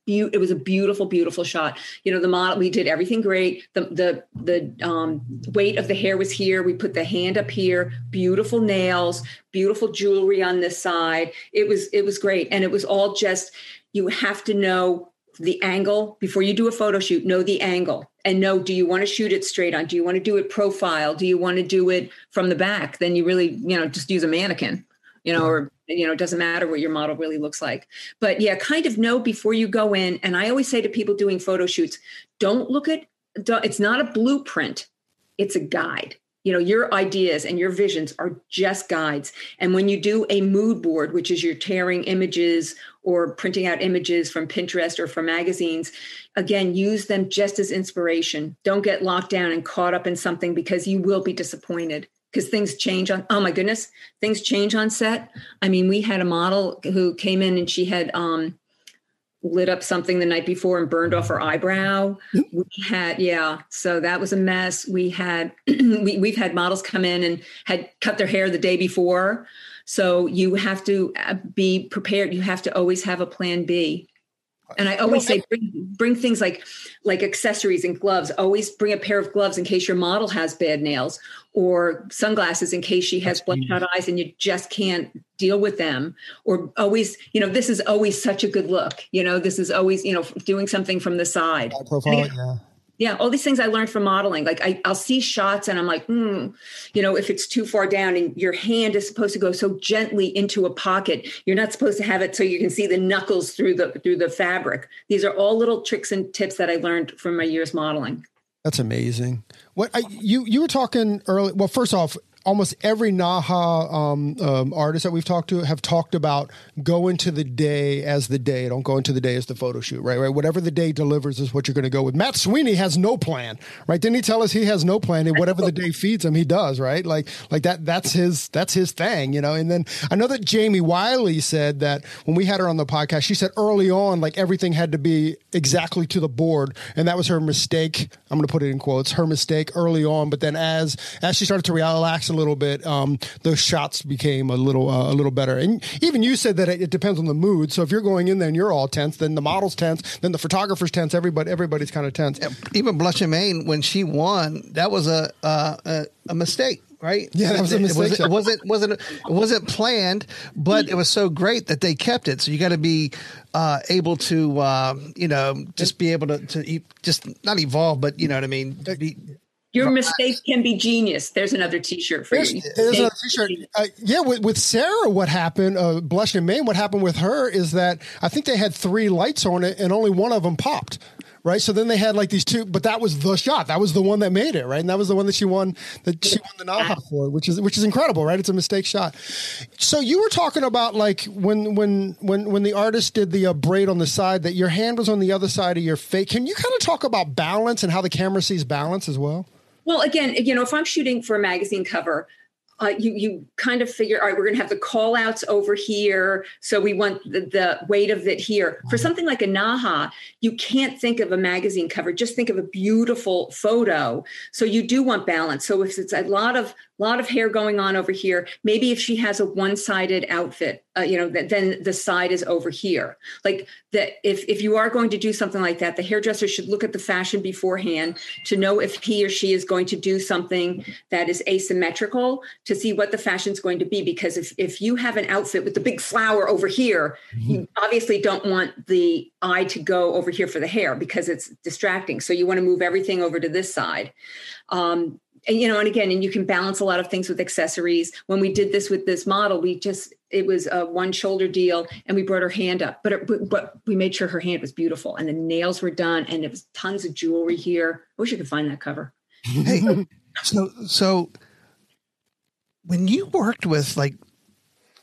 be- it was a beautiful, beautiful shot. You know, the model, we did everything great. The the the um, weight of the hair was here. We put the hand up here. Beautiful nails, beautiful jewelry on this side. It was it was great, and it was all just. You have to know the angle before you do a photo shoot. Know the angle and know do you want to shoot it straight on? Do you want to do it profile? Do you want to do it from the back? Then you really you know just use a mannequin you know, or you know, it doesn't matter what your model really looks like. But yeah, kind of know before you go in. And I always say to people doing photo shoots, don't look at it's not a blueprint, it's a guide. You know, your ideas and your visions are just guides. And when you do a mood board, which is you're tearing images or printing out images from Pinterest or from magazines, again, use them just as inspiration. Don't get locked down and caught up in something because you will be disappointed because things change on oh my goodness things change on set. I mean we had a model who came in and she had um lit up something the night before and burned off her eyebrow. We had yeah so that was a mess. We had we, we've had models come in and had cut their hair the day before. So you have to uh, be prepared. You have to always have a plan b and I always say bring, bring things like like accessories and gloves. Always bring a pair of gloves in case your model has bad nails, or sunglasses in case she has bloodshot eyes and you just can't deal with them. Or always, you know, this is always such a good look. You know, this is always, you know, doing something from the side. Profile, yeah. Yeah all these things i learned from modeling like I, i'll see shots and i'm like hmm you know if it's too far down and your hand is supposed to go so gently into a pocket you're not supposed to have it so you can see the knuckles through the through the fabric these are all little tricks and tips that i learned from my years modeling that's amazing. What I, you you were talking early? Well, first off, almost every Naha um, um, artist that we've talked to have talked about go into the day as the day. Don't go into the day as the photo shoot, right? Right. Whatever the day delivers is what you're going to go with. Matt Swinney has no plan, right? Didn't he tell us he has no plan? And whatever the day feeds him, he does, right? Like like that. That's his that's his thing, you know. And then I know that Jamie Wiley said that when we had her on the podcast, she said early on, like everything had to be exactly to the board, and that was her mistake. I'm going to put it in quotes, her mistake early on. But then as as she started to relax little bit, um, those shots became a little uh, a little better. And even you said that it, it, depends on the mood. So if you're going in there and you're all tense, then the model's tense, then the photographer's tense. Everybody everybody's kind of tense. Even Blush and Maine, when she won, that was a a, a mistake right? Yeah, that was a mistake. It wasn't, it wasn't, it wasn't planned, but it was so great that they kept it. So you got to be uh, able to, uh, you know, just be able to, to just not evolve, but you know what I mean. Be, your mistake can be genius. There's another T-shirt for there's, you. There's another T-shirt. Uh, yeah, with, with Sarah, what happened? Uh, Blush and Maine. What happened with her is that I think they had three lights on it, and only one of them popped. Right, so then they had like these two, but that was the shot. That was the one that made it, right? And that was the one that she won. That she won the Naha for, which is which is incredible, right? It's a mistake shot. So you were talking about like when when when when the artist did the uh, braid on the side, that your hand was on the other side of your face. Can you kind of talk about balance and how the camera sees balance as well? Well, again, you know, if I'm shooting for a magazine cover, uh, you you kind of figure, all right, we're going to have the call outs over here, so we want the, the, weight of it here. For something like a Naha, you can't think of a magazine cover; just think of a beautiful photo. So you do want balance. So if it's a lot of lot of hair going on over here. Maybe if she has a one-sided outfit, uh, you know, that then the side is over here. Like that, if if you are going to do something like that, the hairdresser should look at the fashion beforehand to know if he or she is going to do something that is asymmetrical to see what the fashion is going to be. Because if if you have an outfit with the big flower over here, mm-hmm. you obviously don't want the eye to go over here for the hair because it's distracting. So you want to move everything over to this side. Um, and, you know, and again, and you can balance a lot of things with accessories. When we did this with this model, we just it was a one shoulder deal, and we brought her hand up, but it, but we made sure her hand was beautiful, and the nails were done, and there was tons of jewelry here. I wish I could find that cover. Hey, so so when you worked with like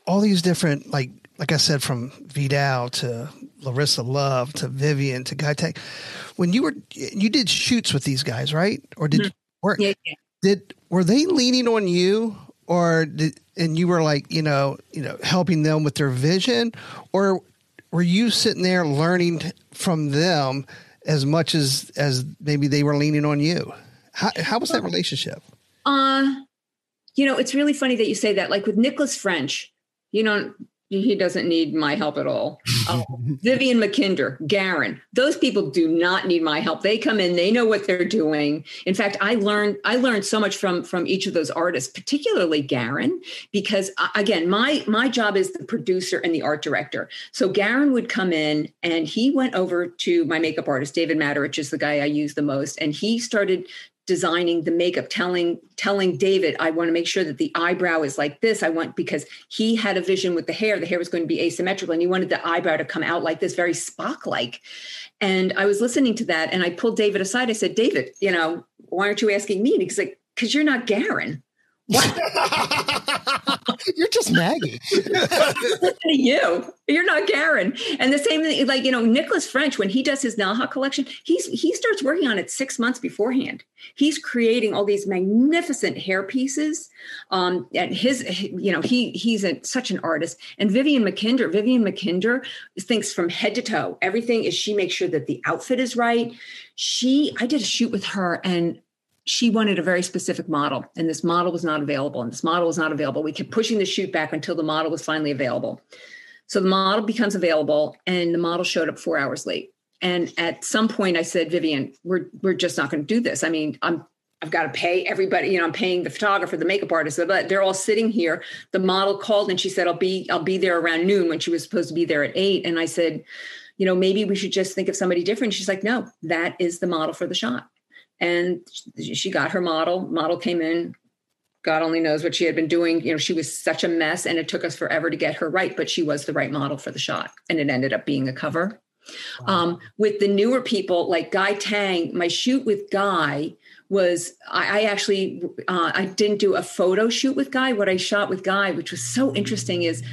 all these different like like I said from Vidal to Larissa Love to Vivienne to Guy Tang, when you were you did shoots with these guys, right? Or did mm-hmm. work? Yeah, yeah did were they leaning on you? Or did and you were like you know you know helping them with their vision? Or were you sitting there learning from them as much as as maybe they were leaning on you? How, how was that relationship? uh you know it's really funny that you say that. Like with nicholas french you know he doesn't need my help at all. Uh, Vivienne Mackinder, Garren, those people do not need my help. They come in, they know what they're doing. In fact, I learned I learned so much from from each of those artists, particularly Garren, because uh, again, my my job is the producer and the art director. So Garren would come in and he went over to my makeup artist, David Matarich is the guy I use the most, and he started designing the makeup telling telling david i want to make sure that the eyebrow is like this. I want because he had a vision with the hair the hair was going to be asymmetrical and he wanted the eyebrow to come out like this very spock like and i was listening to that and i pulled david aside i said david you know why aren't you asking me? He's like because you're not garren You're just Maggie. you. You're not Garren. And the same thing, like, you know, Nicholas French, when he does his Naha collection, he's he starts working on it six months beforehand. He's creating all these magnificent hair pieces. Um, and his, you know, he he's a, such an artist. And Vivienne Mackinder, Vivienne Mackinder thinks from head to toe. Everything is she makes sure that the outfit is right. She, I did a shoot with her and she wanted a very specific model and this model was not available and this model was not available we kept pushing the shoot back until the model was finally available so the model becomes available and the model showed up four hours late and at some point i said vivienne we're we're just not going to do this i mean i'm I've got to pay everybody, you know, I'm paying the photographer, the makeup artist, but they're all sitting here. The model called and she said, I'll be, I'll be there around noon when she was supposed to be there at eight. And I said, you know, maybe we should just think of somebody different. She's like, no, that is the model for the shot. And she got her model. Model came in. God only knows what she had been doing. You know, she was such a mess, and it took us forever to get her right. But she was the right model for the shot, and it ended up being a cover. Wow. Um, with the newer people like Guy Tang, my shoot with Guy was I, I actually uh, I didn't do a photo shoot with Guy. What I shot with Guy, which was so interesting, is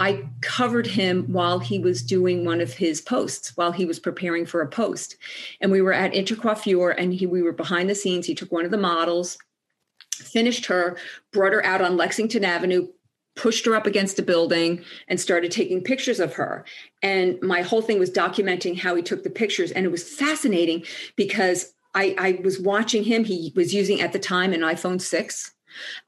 I covered him while he was doing one of his posts, while he was preparing for a post. And we were at Intercoiffure and he, we were behind the scenes. He took one of the models, finished her, brought her out on Lexington Avenue, pushed her up against a building and started taking pictures of her. And my whole thing was documenting how he took the pictures. And it was fascinating because I, I was watching him. He was using at the time an iPhone 6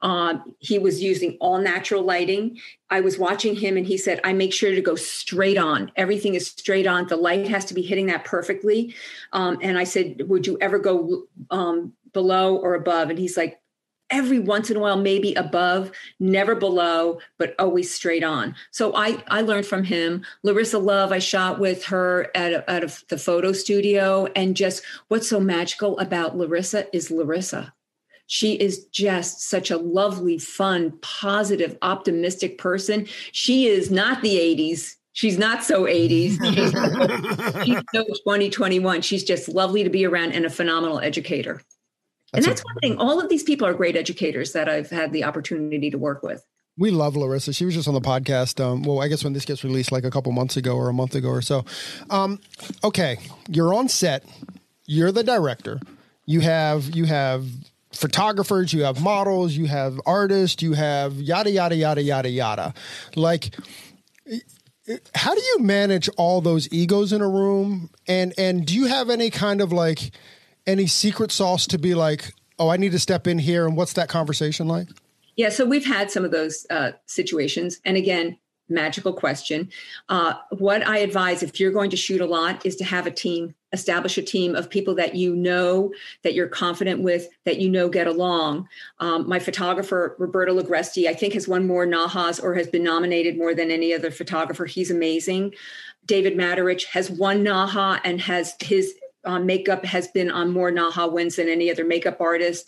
um, he was using all natural lighting. I was watching him and he said, I make sure to go straight on. Everything is straight on. The light has to be hitting that perfectly. Um, and I said, Would you ever go um, below or above? And he's like, Every once in a while, maybe above, never below, but always straight on. So I, I learned from him. Larissa Love, I shot with her at, a, at the photo studio. And just what's so magical about Larissa is Larissa she is just such a lovely, fun, positive, optimistic person. She is not the 80s. She's not so 80s. She's, so 2021. She's just lovely to be around and a phenomenal educator. That's and that's one thing. All of these people are great educators that I've had the opportunity to work with. We love Larissa. She was just on the podcast. Um, well, I guess when this gets released, like a couple months ago or a month ago or so. Um, okay, you're on set. You're the director. You have you have photographers, you have models, you have artists, you have yada yada yada yada yada. Like how do you manage all those egos in a room and and do you have any kind of like any secret sauce to be like, "Oh, I need to step in here." And what's that conversation like? Yeah, so we've had some of those uh, situations, and again, magical question. Uh, what I advise if you're going to shoot a lot is to have a team, establish a team of people that you know, that you're confident with, that you know get along. Um, my photographer, Roberto Ligresti, I think has won more NAHAs or has been nominated more than any other photographer. He's amazing. David Matarich has won NAHA and has his uh, makeup has been on more NAHA wins than any other makeup artist.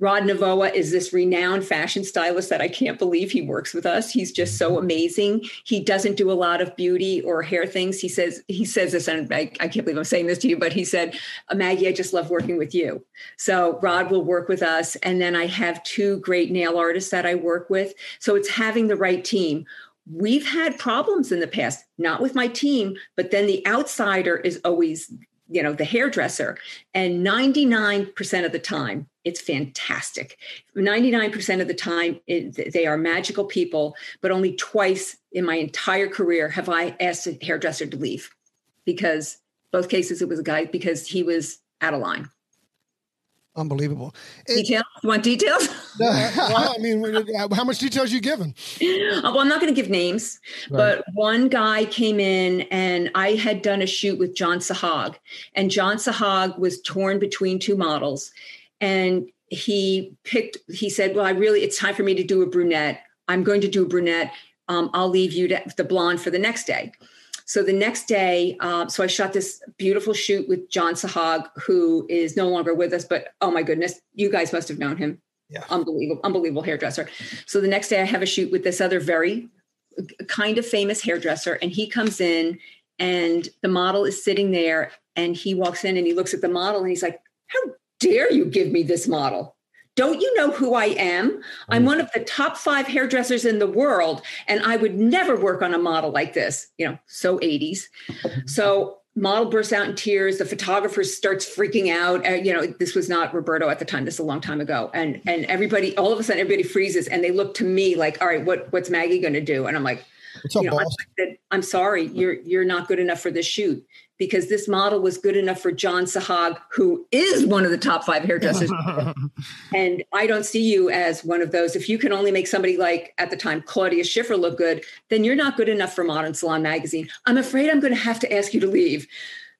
Rod Novoa is this renowned fashion stylist that I can't believe he works with us. He's just so mm-hmm. amazing. He doesn't do a lot of beauty or hair things. He says he says this, and I, I can't believe I'm saying this to you, but he said, uh, "Maggie, I just love working with you." So Rod will work with us, and then I have two great nail artists that I work with. So it's having the right team. We've had problems in the past, not with my team, but then the outsider is always you know the hairdresser and 99% of the time it's fantastic. 99% of the time it, they are magical people but only twice in my entire career have i asked a hairdresser to leave because both cases it was a guy because he was out of line unbelievable. details? You want details? well, I mean, how much details you given? Uh, well, I'm not going to give names, right. but one guy came in and I had done a shoot with John Sahag, and John Sahag was torn between two models, and he picked. He said, "Well, I really, it's time for me to do a brunette. I'm going to do a brunette. Um, I'll leave you to, the blonde for the next day." So the next day, uh, so I shot this beautiful shoot with John Sahag, who is no longer with us, but oh my goodness, you guys must have known him. Yeah. Unbelievable, unbelievable hairdresser. So the next day I have a shoot with this other very kind of famous hairdresser, and he comes in and the model is sitting there and he walks in and he looks at the model and he's like, How dare you give me this model? Don't you know who I am? I'm one of the top five hairdressers in the world, and I would never work on a model like this. You know, so 80s. So model bursts out in tears. The photographer starts freaking out. Uh, you know, this was not Roberto at the time. This is a long time ago. And and everybody, all of a sudden, everybody freezes and they look to me like, all right, what what's Maggie going to do? And I'm like, up, you know, I'm, I'm sorry, you're you're not good enough for this shoot because this model was good enough for John Sahag, who is one of the top five hairdressers. and I don't see you as one of those. If you can only make somebody like at the time Claudia Schiffer look good, then you're not good enough for Modern Salon magazine. I'm afraid I'm going to have to ask you to leave.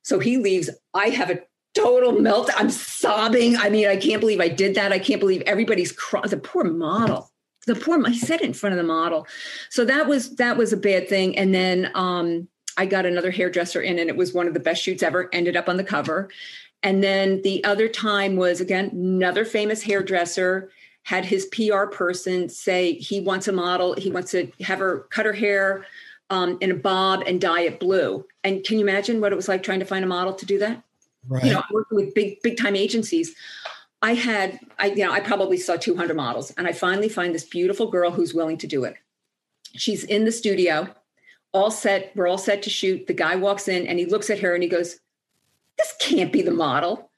So he leaves. I have a total melt. I'm sobbing. I mean, I can't believe I did that. I can't believe everybody's crying. The poor model. The poor. He said in front of the model. So that was that was a bad thing. And then um, I got another hairdresser in, and it was one of the best shoots ever. Ended up on the cover, And then the other time was again another famous hairdresser had his PR person say he wants a model, he wants to have her cut her hair um, in a bob and dye it blue. And can you imagine what it was like trying to find a model to do that? Right. You know, working with big big time agencies. I had, I you know, I probably saw 200 models, and I finally find this beautiful girl who's willing to do it. She's in the studio, all set. We're all set to shoot. The guy walks in and he looks at her and he goes, "This can't be the model."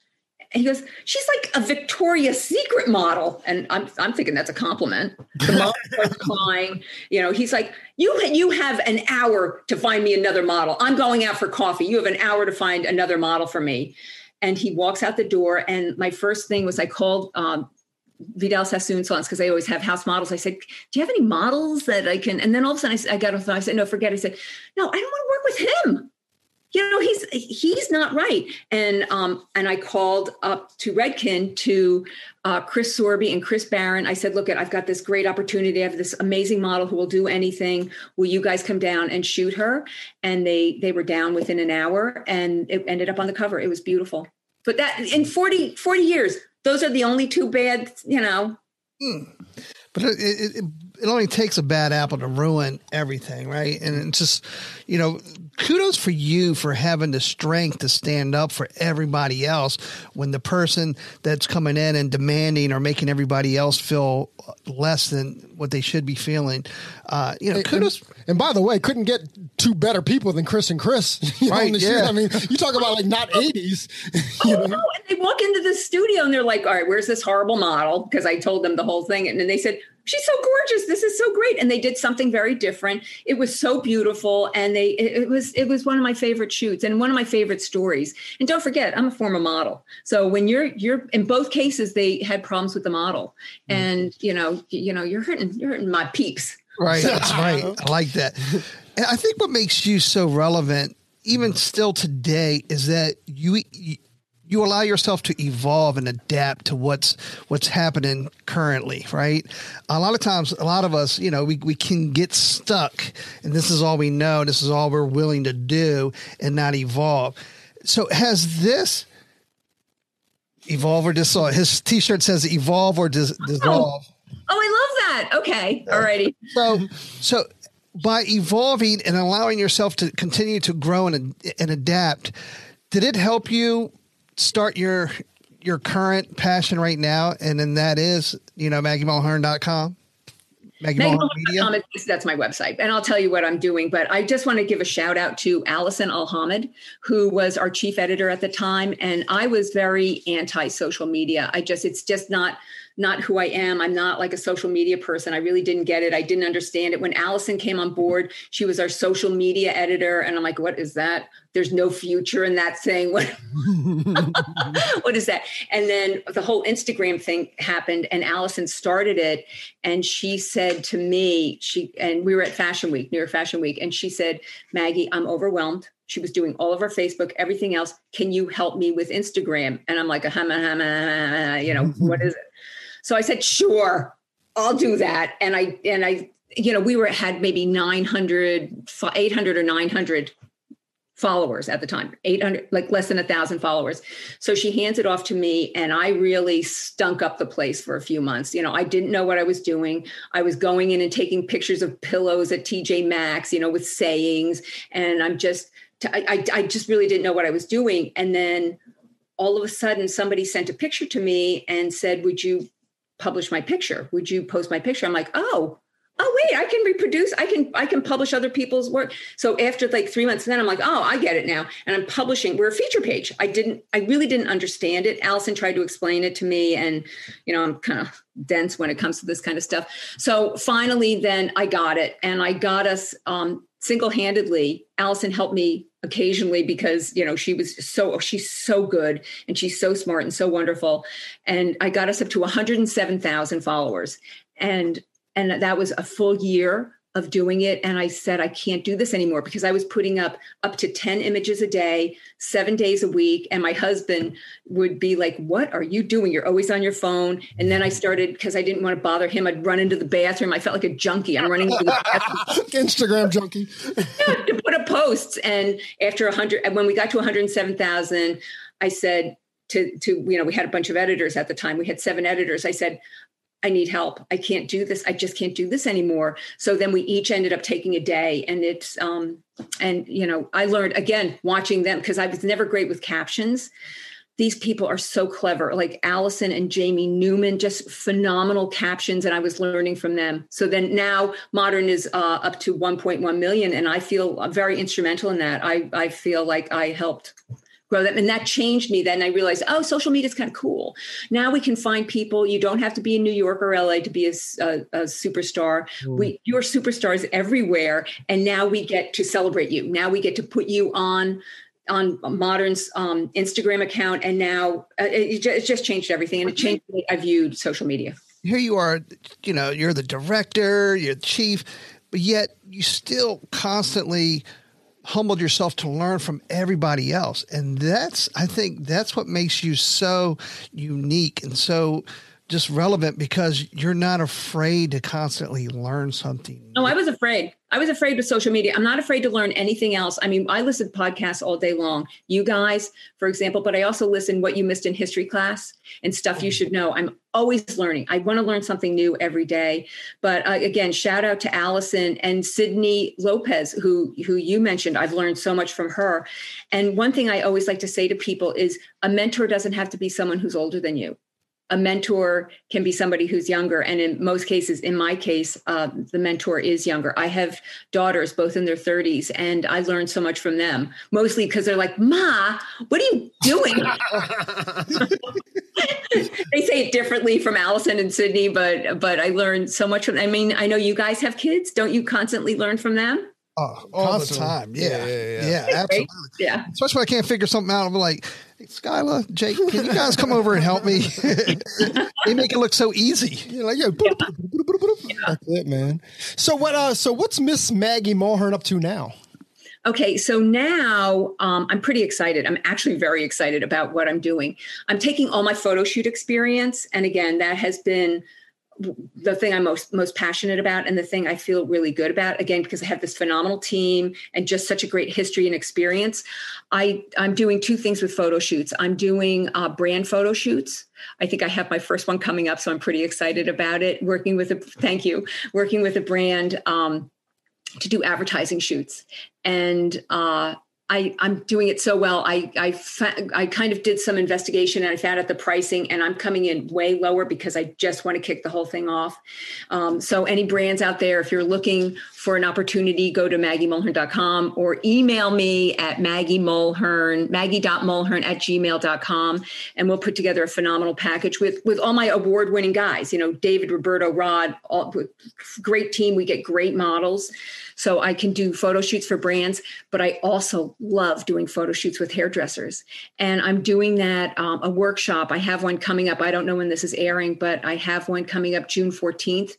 And he goes, "She's like a Victoria's Secret model," and I'm I'm thinking that's a compliment. The model starts crying. You know, he's like, "You you have an hour to find me another model. I'm going out for coffee. You have an hour to find another model for me." And he walks out the door, and my first thing was I called um, Vidal Sassoon salons because they always have house models. I said, "Do you have any models that I can?" And then all of a sudden, I, I got thought. I said, "No, forget." It. I said, "No, I don't want to work with him. You know, he's he's not right." And um, and I called up to Redken to uh, Chris Sorby and Chris Baran. I said, "Look, at I've got this great opportunity. I have this amazing model who will do anything. Will you guys come down and shoot her?" And they they were down within an hour, and it ended up on the cover. It was beautiful. But that in 40, 40 years, those are the only two bad, you know. Hmm. But it, it, it only takes a bad apple to ruin everything, right? And it's just, you know, kudos for you for having the strength to stand up for everybody else when the person that's coming in and demanding or making everybody else feel less than what they should be feeling. Uh, you know, kudos. And, and, by the way, couldn't get two better people than Chris and Chris. right? yeah. I mean, you talk about like not eighties. oh, know? no, and they walk into the studio and they're like, "All right, where's this horrible model?" Because I told them the whole thing, and then they said, she's so gorgeous. This is so great. And they did something very different. It was so beautiful and they it, it, was it was one of my favorite shoots and one of my favorite stories. And don't forget i'm a former model. So when you're you're in both cases they had problems with the model. Mm. and you know you know you're hurting you're hurting my peeps. Right that's right. I like that. And i think what makes you so relevant even still today is that you, you you allow yourself to evolve and adapt to what's what's happening currently, right? A lot of times, a lot of us, you know, we, we can get stuck and this is all we know, this is all we're willing to do and not evolve. So has this evolve or dissolve? His t-shirt says evolve or dis- oh. dissolve. Oh. oh, I love that. Okay. Alrighty. So so by evolving and allowing yourself to continue to grow and, and adapt, did it help you start your your current passion right now, and then that is, you know, MaggieMulhern.com? Maggie, Maggie Media? That's my website. And I'll tell you what I'm doing. But I just want to give a shout out to Alison Alhamed, who was our chief editor at the time. And I was very anti social media. I just, it's just not not who I am. I'm not like a social media person. I really didn't get it. I didn't understand it. When Alison came on board, she was our social media editor. And I'm like, what is that? There's no future in that saying. What, what is that? And then the whole Instagram thing happened and Alison started it. And she said to me, she, and we were at Fashion Week, New York Fashion Week. And she said, Maggie, I'm overwhelmed. She was doing all of our Facebook, everything else. Can you help me with Instagram? And I'm like, uh-huh, uh-huh, uh-huh, you know, what is it? So I said, sure, I'll do that. And I, and I, you know, we were, had maybe 900, 800 or 900 followers at the time 800 like less than a thousand followers. So she hands it off to me and i really stunk up the place for a few months. You know i didn't know what i was doing. I was going in and taking pictures of pillows at tj maxx you know with sayings. And i'm just I, I just really didn't know what i was doing. And then all of a sudden somebody sent a picture to me and said would you publish my picture? Would you post my picture? I'm like, oh, oh wait, I can reproduce. I can I can publish other people's work. So after like three months, then I'm like, oh, I get it now. And I'm publishing. We're a feature page. I didn't. I really didn't understand it. Alison tried to explain it to me, and you know, I'm kind of dense when it comes to this kind of stuff. So finally, then I got it, and I got us um, single-handedly. Alison helped me occasionally because you know she was so she's so good and she's so smart and so wonderful and i got us up to 107000 followers and and that was a full year of doing it. And i said i can't do this anymore because i was putting up up to 10 images a day 7 days a week. And my husband would be like what are you doing? You're always on your phone. And then i started because i didn't want to bother him i'd run into the bathroom. I felt like a junkie. I'm running into the bathroom. Instagram junkie. Yeah, to put up posts. And after 100 when we got to 107000 i said to to you know we had a bunch of editors at the time. We had seven editors. I said, I need help. I can't do this. I just can't do this anymore. So then we each ended up taking a day and it's um and you know, I learned again watching them because I was never great with captions. These people are so clever, like Alison and Jamie Newman, just phenomenal captions, and I was learning from them. So then now Modern is uh, up to 1.1 million, and I feel very instrumental in that. I I feel like I helped grow them. And that changed me. Then I realized, oh, social media is kind of cool. Now we can find people. You don't have to be in New York or LA to be a, a, a superstar. Mm. We, you're superstars everywhere. And now we get to celebrate you. Now we get to put you on on modern's um, instagram account and now uh, it, it, just changed everything and it changed the way i viewed social media here you are you know you're the director you're the chief but yet you still constantly humbled yourself to learn from everybody else. And that's, I think that's what makes you so unique and so just relevant because you're not afraid to constantly learn something. No, I was afraid. I was afraid with social media. I'm not afraid to learn anything else. I mean, I listen to podcasts all day long. You guys, for example, but I also listen what you missed in history class and stuff you mm-hmm. should know. I'm always learning. I want to learn something new every day. But uh, again, shout out to Alison and Sydney Lopez, who who you mentioned. I've learned so much from her. And one thing I always like to say to people is a mentor doesn't have to be someone who's older than you a mentor can be somebody who's younger. And in most cases in my case uh, the mentor is younger. I have daughters both in their 30s and i learned so much from them mostly because they're like ma what are you doing? They say it differently from alison and sydney but but i learned so much from i mean i know you guys have kids. Don't you constantly learn from them Oh, all Constantly. the time. Yeah. Yeah, yeah, yeah. yeah absolutely. Yeah. Especially when I can't figure something out. I'm like, hey, Skyla, Jake, can you guys come over and help me? they make it look so easy. You're like, yeah. That's it, man. So what uh so what's Miss Maggie Mulhern up to now? Okay, so now um, I'm pretty excited. I'm actually very excited about what I'm doing. I'm taking all my photo shoot experience, and again, that has been the thing I'm most most passionate about and the thing I feel really good about again because I have this phenomenal team and just such a great history and experience. I I'm doing two things with photo shoots. I'm doing uh, brand photo shoots. I think I have my first one coming up, so I'm pretty excited about it. Working with a thank you, working with a brand um, to do advertising shoots and. Uh, I, I'm doing it so well. I, I, fa- I kind of did some investigation and I found out the pricing, and I'm coming in way lower because I just want to kick the whole thing off. Um, so, any brands out there, if you're looking for an opportunity, go to maggiemulhern.com or email me at Maggie Mulhern, maggie.mulhern at gmail.com, and we'll put together a phenomenal package with, with all my award winning guys. You know, David, Roberto, Rod, all, great team. We get great models. So I can do photo shoots for brands, but I also love doing photo shoots with hairdressers. And I'm doing that um, a workshop. I have one coming up. I don't know when this is airing, but I have one coming up June 14th.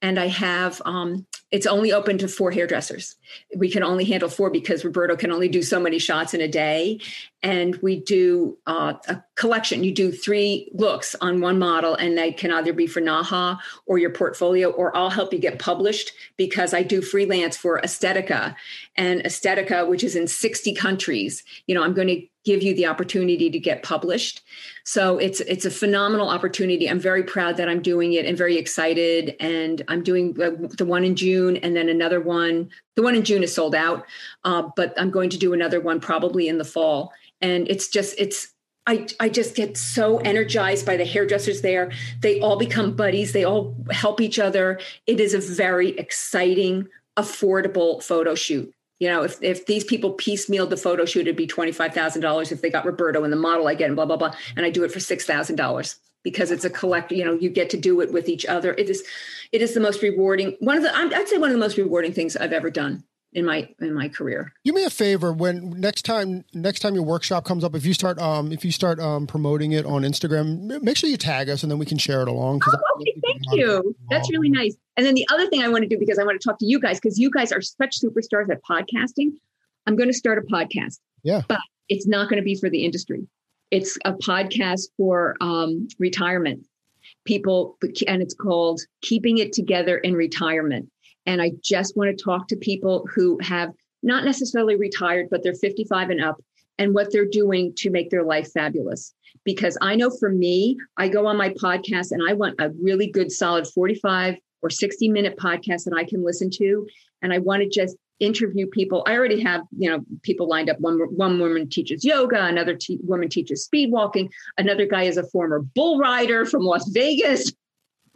And I have um, it's only open to four hairdressers. We can only handle four because Roberto can only do so many shots in a day. And we do uh, a collection. You do three looks on one model, and they can either be for Naha or your portfolio, or I'll help you get published because I do freelance for Estetica and Estetica, which is in 60 countries. You know, I'm going to give you the opportunity to get published. So it's it's a phenomenal opportunity. I'm very proud that I'm doing it and very excited. And I'm doing the one in June and then another one. The one in June is sold out, uh, but I'm going to do another one probably in the fall. And it's just it's I, I just get so energized by the hairdressers there. They all become buddies. They all help each other. It is a very exciting, affordable photo shoot you know, if, if these people piecemealed the photo shoot, it'd be $25,000 if they got Roberto and the model I get and blah, blah, blah. And I do it for $6,000 because it's a collect, you know, you get to do it with each other. It is, it is the most rewarding, one of the, I'd say one of the most rewarding things I've ever done in my in my career. Do me a favor when next time next time your workshop comes up, if you start um if you start um promoting it on Instagram, make sure you tag us and then we can share it along. Oh, okay, thank you. That's really nice. And then the other thing I want to do because I want to talk to you guys because you guys are such superstars at podcasting. I'm going to start a podcast. Yeah, but it's not going to be for the industry. It's a podcast for um, retirement people, and it's called "Keeping It Together in Retirement." And I just want to talk to people who have not necessarily retired, but they're 55 and up and what they're doing to make their life fabulous. Because I know for me, I go on my podcast and I want a really good, solid 45 or 60 minute podcast that I can listen to. And I want to just interview people. I already have, you know, people lined up. One one woman teaches yoga, another te- woman teaches speed walking, another guy is a former bull rider from Las Vegas.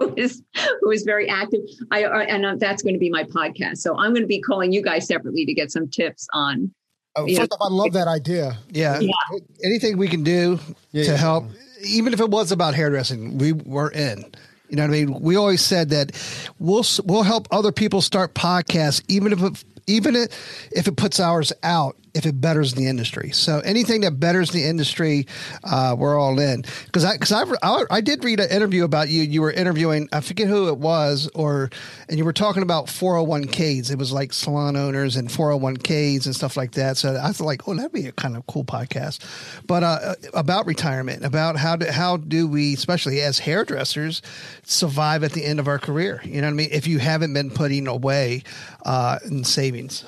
Who is who is very active? I uh, and uh, that's going to be my podcast. So I'm going to be calling you guys separately to get some tips on. Oh, first off, I love that idea. Yeah. yeah. Anything we can do yeah, to yeah. help, even if it was about hairdressing, we were in. You know what I mean? We always said that we'll we'll help other people start podcasts, even if it, even if it puts ours out if it betters the industry. So anything that betters the industry, uh, we're all in. Because I, because I, I, did read an interview about you. You were interviewing, I forget who it was, or and you were talking about 401ks. It was like salon owners and 401ks and stuff like that. So I thought like, oh, that'd be a kind of cool podcast. But uh, about retirement, about how do how do we, especially as hairdressers, survive at the end of our career? You know what I mean? If you haven't been putting away uh, in savings.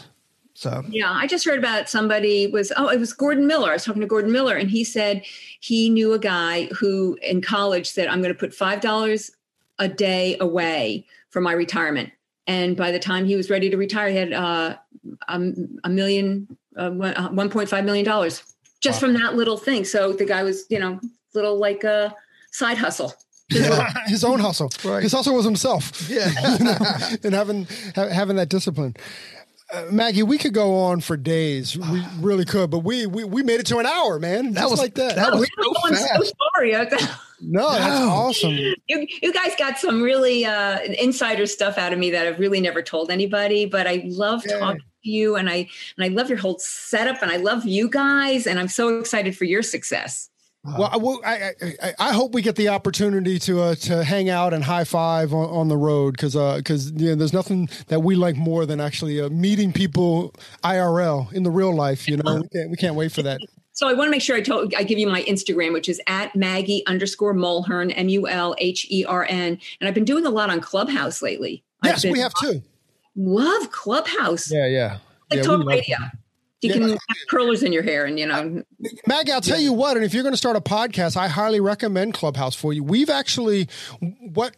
So yeah, I just heard about somebody was oh it was Gordon Miller. I was talking to Gordon Miller, and he said he knew a guy who in college said I'm going to put five dollars a day away for my retirement. And by the time he was ready to retire, he had uh, a, a million, uh, uh 1.5 million dollars just wow. from that little thing. So the guy was, you know, little like a side hustle. Yeah. his own hustle. Right. His hustle was himself. Yeah, you know, and having having that discipline. Uh, Maggie, we could go on for days. We really could, but we we, we made it to an hour, man. That was like that. That was so, I'm so sorry. no, that's awesome. You, you guys got some really uh, insider stuff out of me that I've really never told anybody. But I love yeah. talking to you, and I and I love your whole setup, and I love you guys, and I'm so excited for your success. Well, I, I, I, hope we get the opportunity to uh, to hang out and high five on, on the road because because uh, you know, there's nothing that we like more than actually uh, meeting people IRL in the real life. You know, we can't, we can't wait for that. So I want to make sure I told I give you my Instagram, which is at Maggie underscore Mulhern M U L H E R N, and I've been doing a lot on Clubhouse lately. Yes, we have too. Love Clubhouse. Yeah, yeah. Like yeah, Talk Radio. You yeah. can have curlers in your hair, and you know. Maggie, I'll tell yeah. you what, and if you're going to start a podcast, I highly recommend Clubhouse for you. We've actually what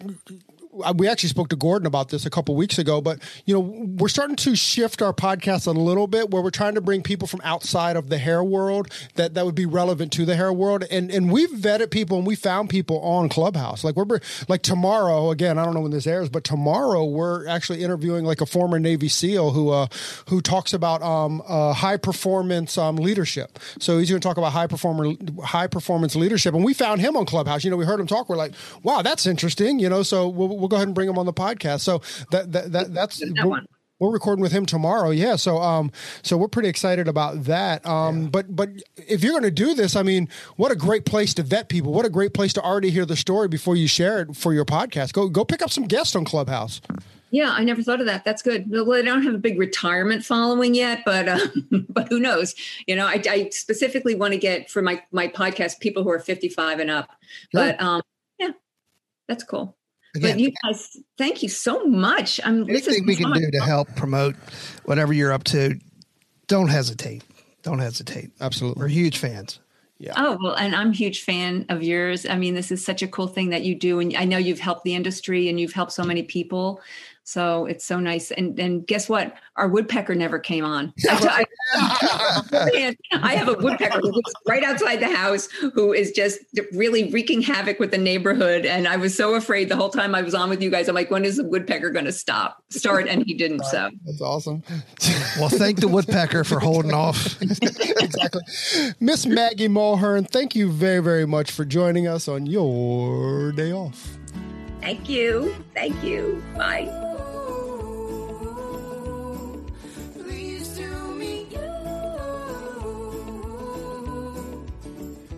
we actually spoke to Gordon about this a couple weeks ago, but you know, we're starting to shift our podcast a little bit where we're trying to bring people from outside of the hair world that, that would be relevant to the hair world. And and we've vetted people and we found people on Clubhouse. Like we're like tomorrow, again, I don't know when this airs, but tomorrow we're actually interviewing like a former Navy SEAL who uh who talks about um uh, high performance um leadership. So he's going to talk about high performer high performance leadership. And we found him on Clubhouse. You know, we heard him talk. We're like, wow, that's interesting. You know, so we'll we'll go ahead and bring him on the podcast. So that that, that that's that we're, we're, recording with him tomorrow. Yeah. So um so we're pretty excited about that. Um yeah. but but if you're going to do this, I mean, what a great place to vet people. What a great place to already hear the story before you share it for your podcast. Go go pick up some guests on Clubhouse. Yeah, I never thought of that. That's good. Well, I don't have a big retirement following yet, but uh, but who knows? You know, I, I specifically want to get for my my podcast people who are 55 and up. But um, yeah, that's cool. Again, but you guys, thank you so much. Um, I'm anything we can do to help promote whatever you're up to. Don't hesitate. Don't hesitate. Absolutely, we're huge fans. Yeah. Oh well, and I'm a huge fan of yours. I mean, this is such a cool thing that you do, and I know you've helped the industry and you've helped so many people. So it's so nice. And and guess what? Our woodpecker never came on. I, I, I have a woodpecker who lives right outside the house who is just really wreaking havoc with the neighborhood. And I was so afraid the whole time I was on with you guys. I'm like, when is the woodpecker going to stop? Start, and he didn't. So that's awesome. well, thank the woodpecker for holding off. exactly, Miss Maggie Mulhern. Thank you very very much for joining us on your day off. Thank you. Thank you. Bye.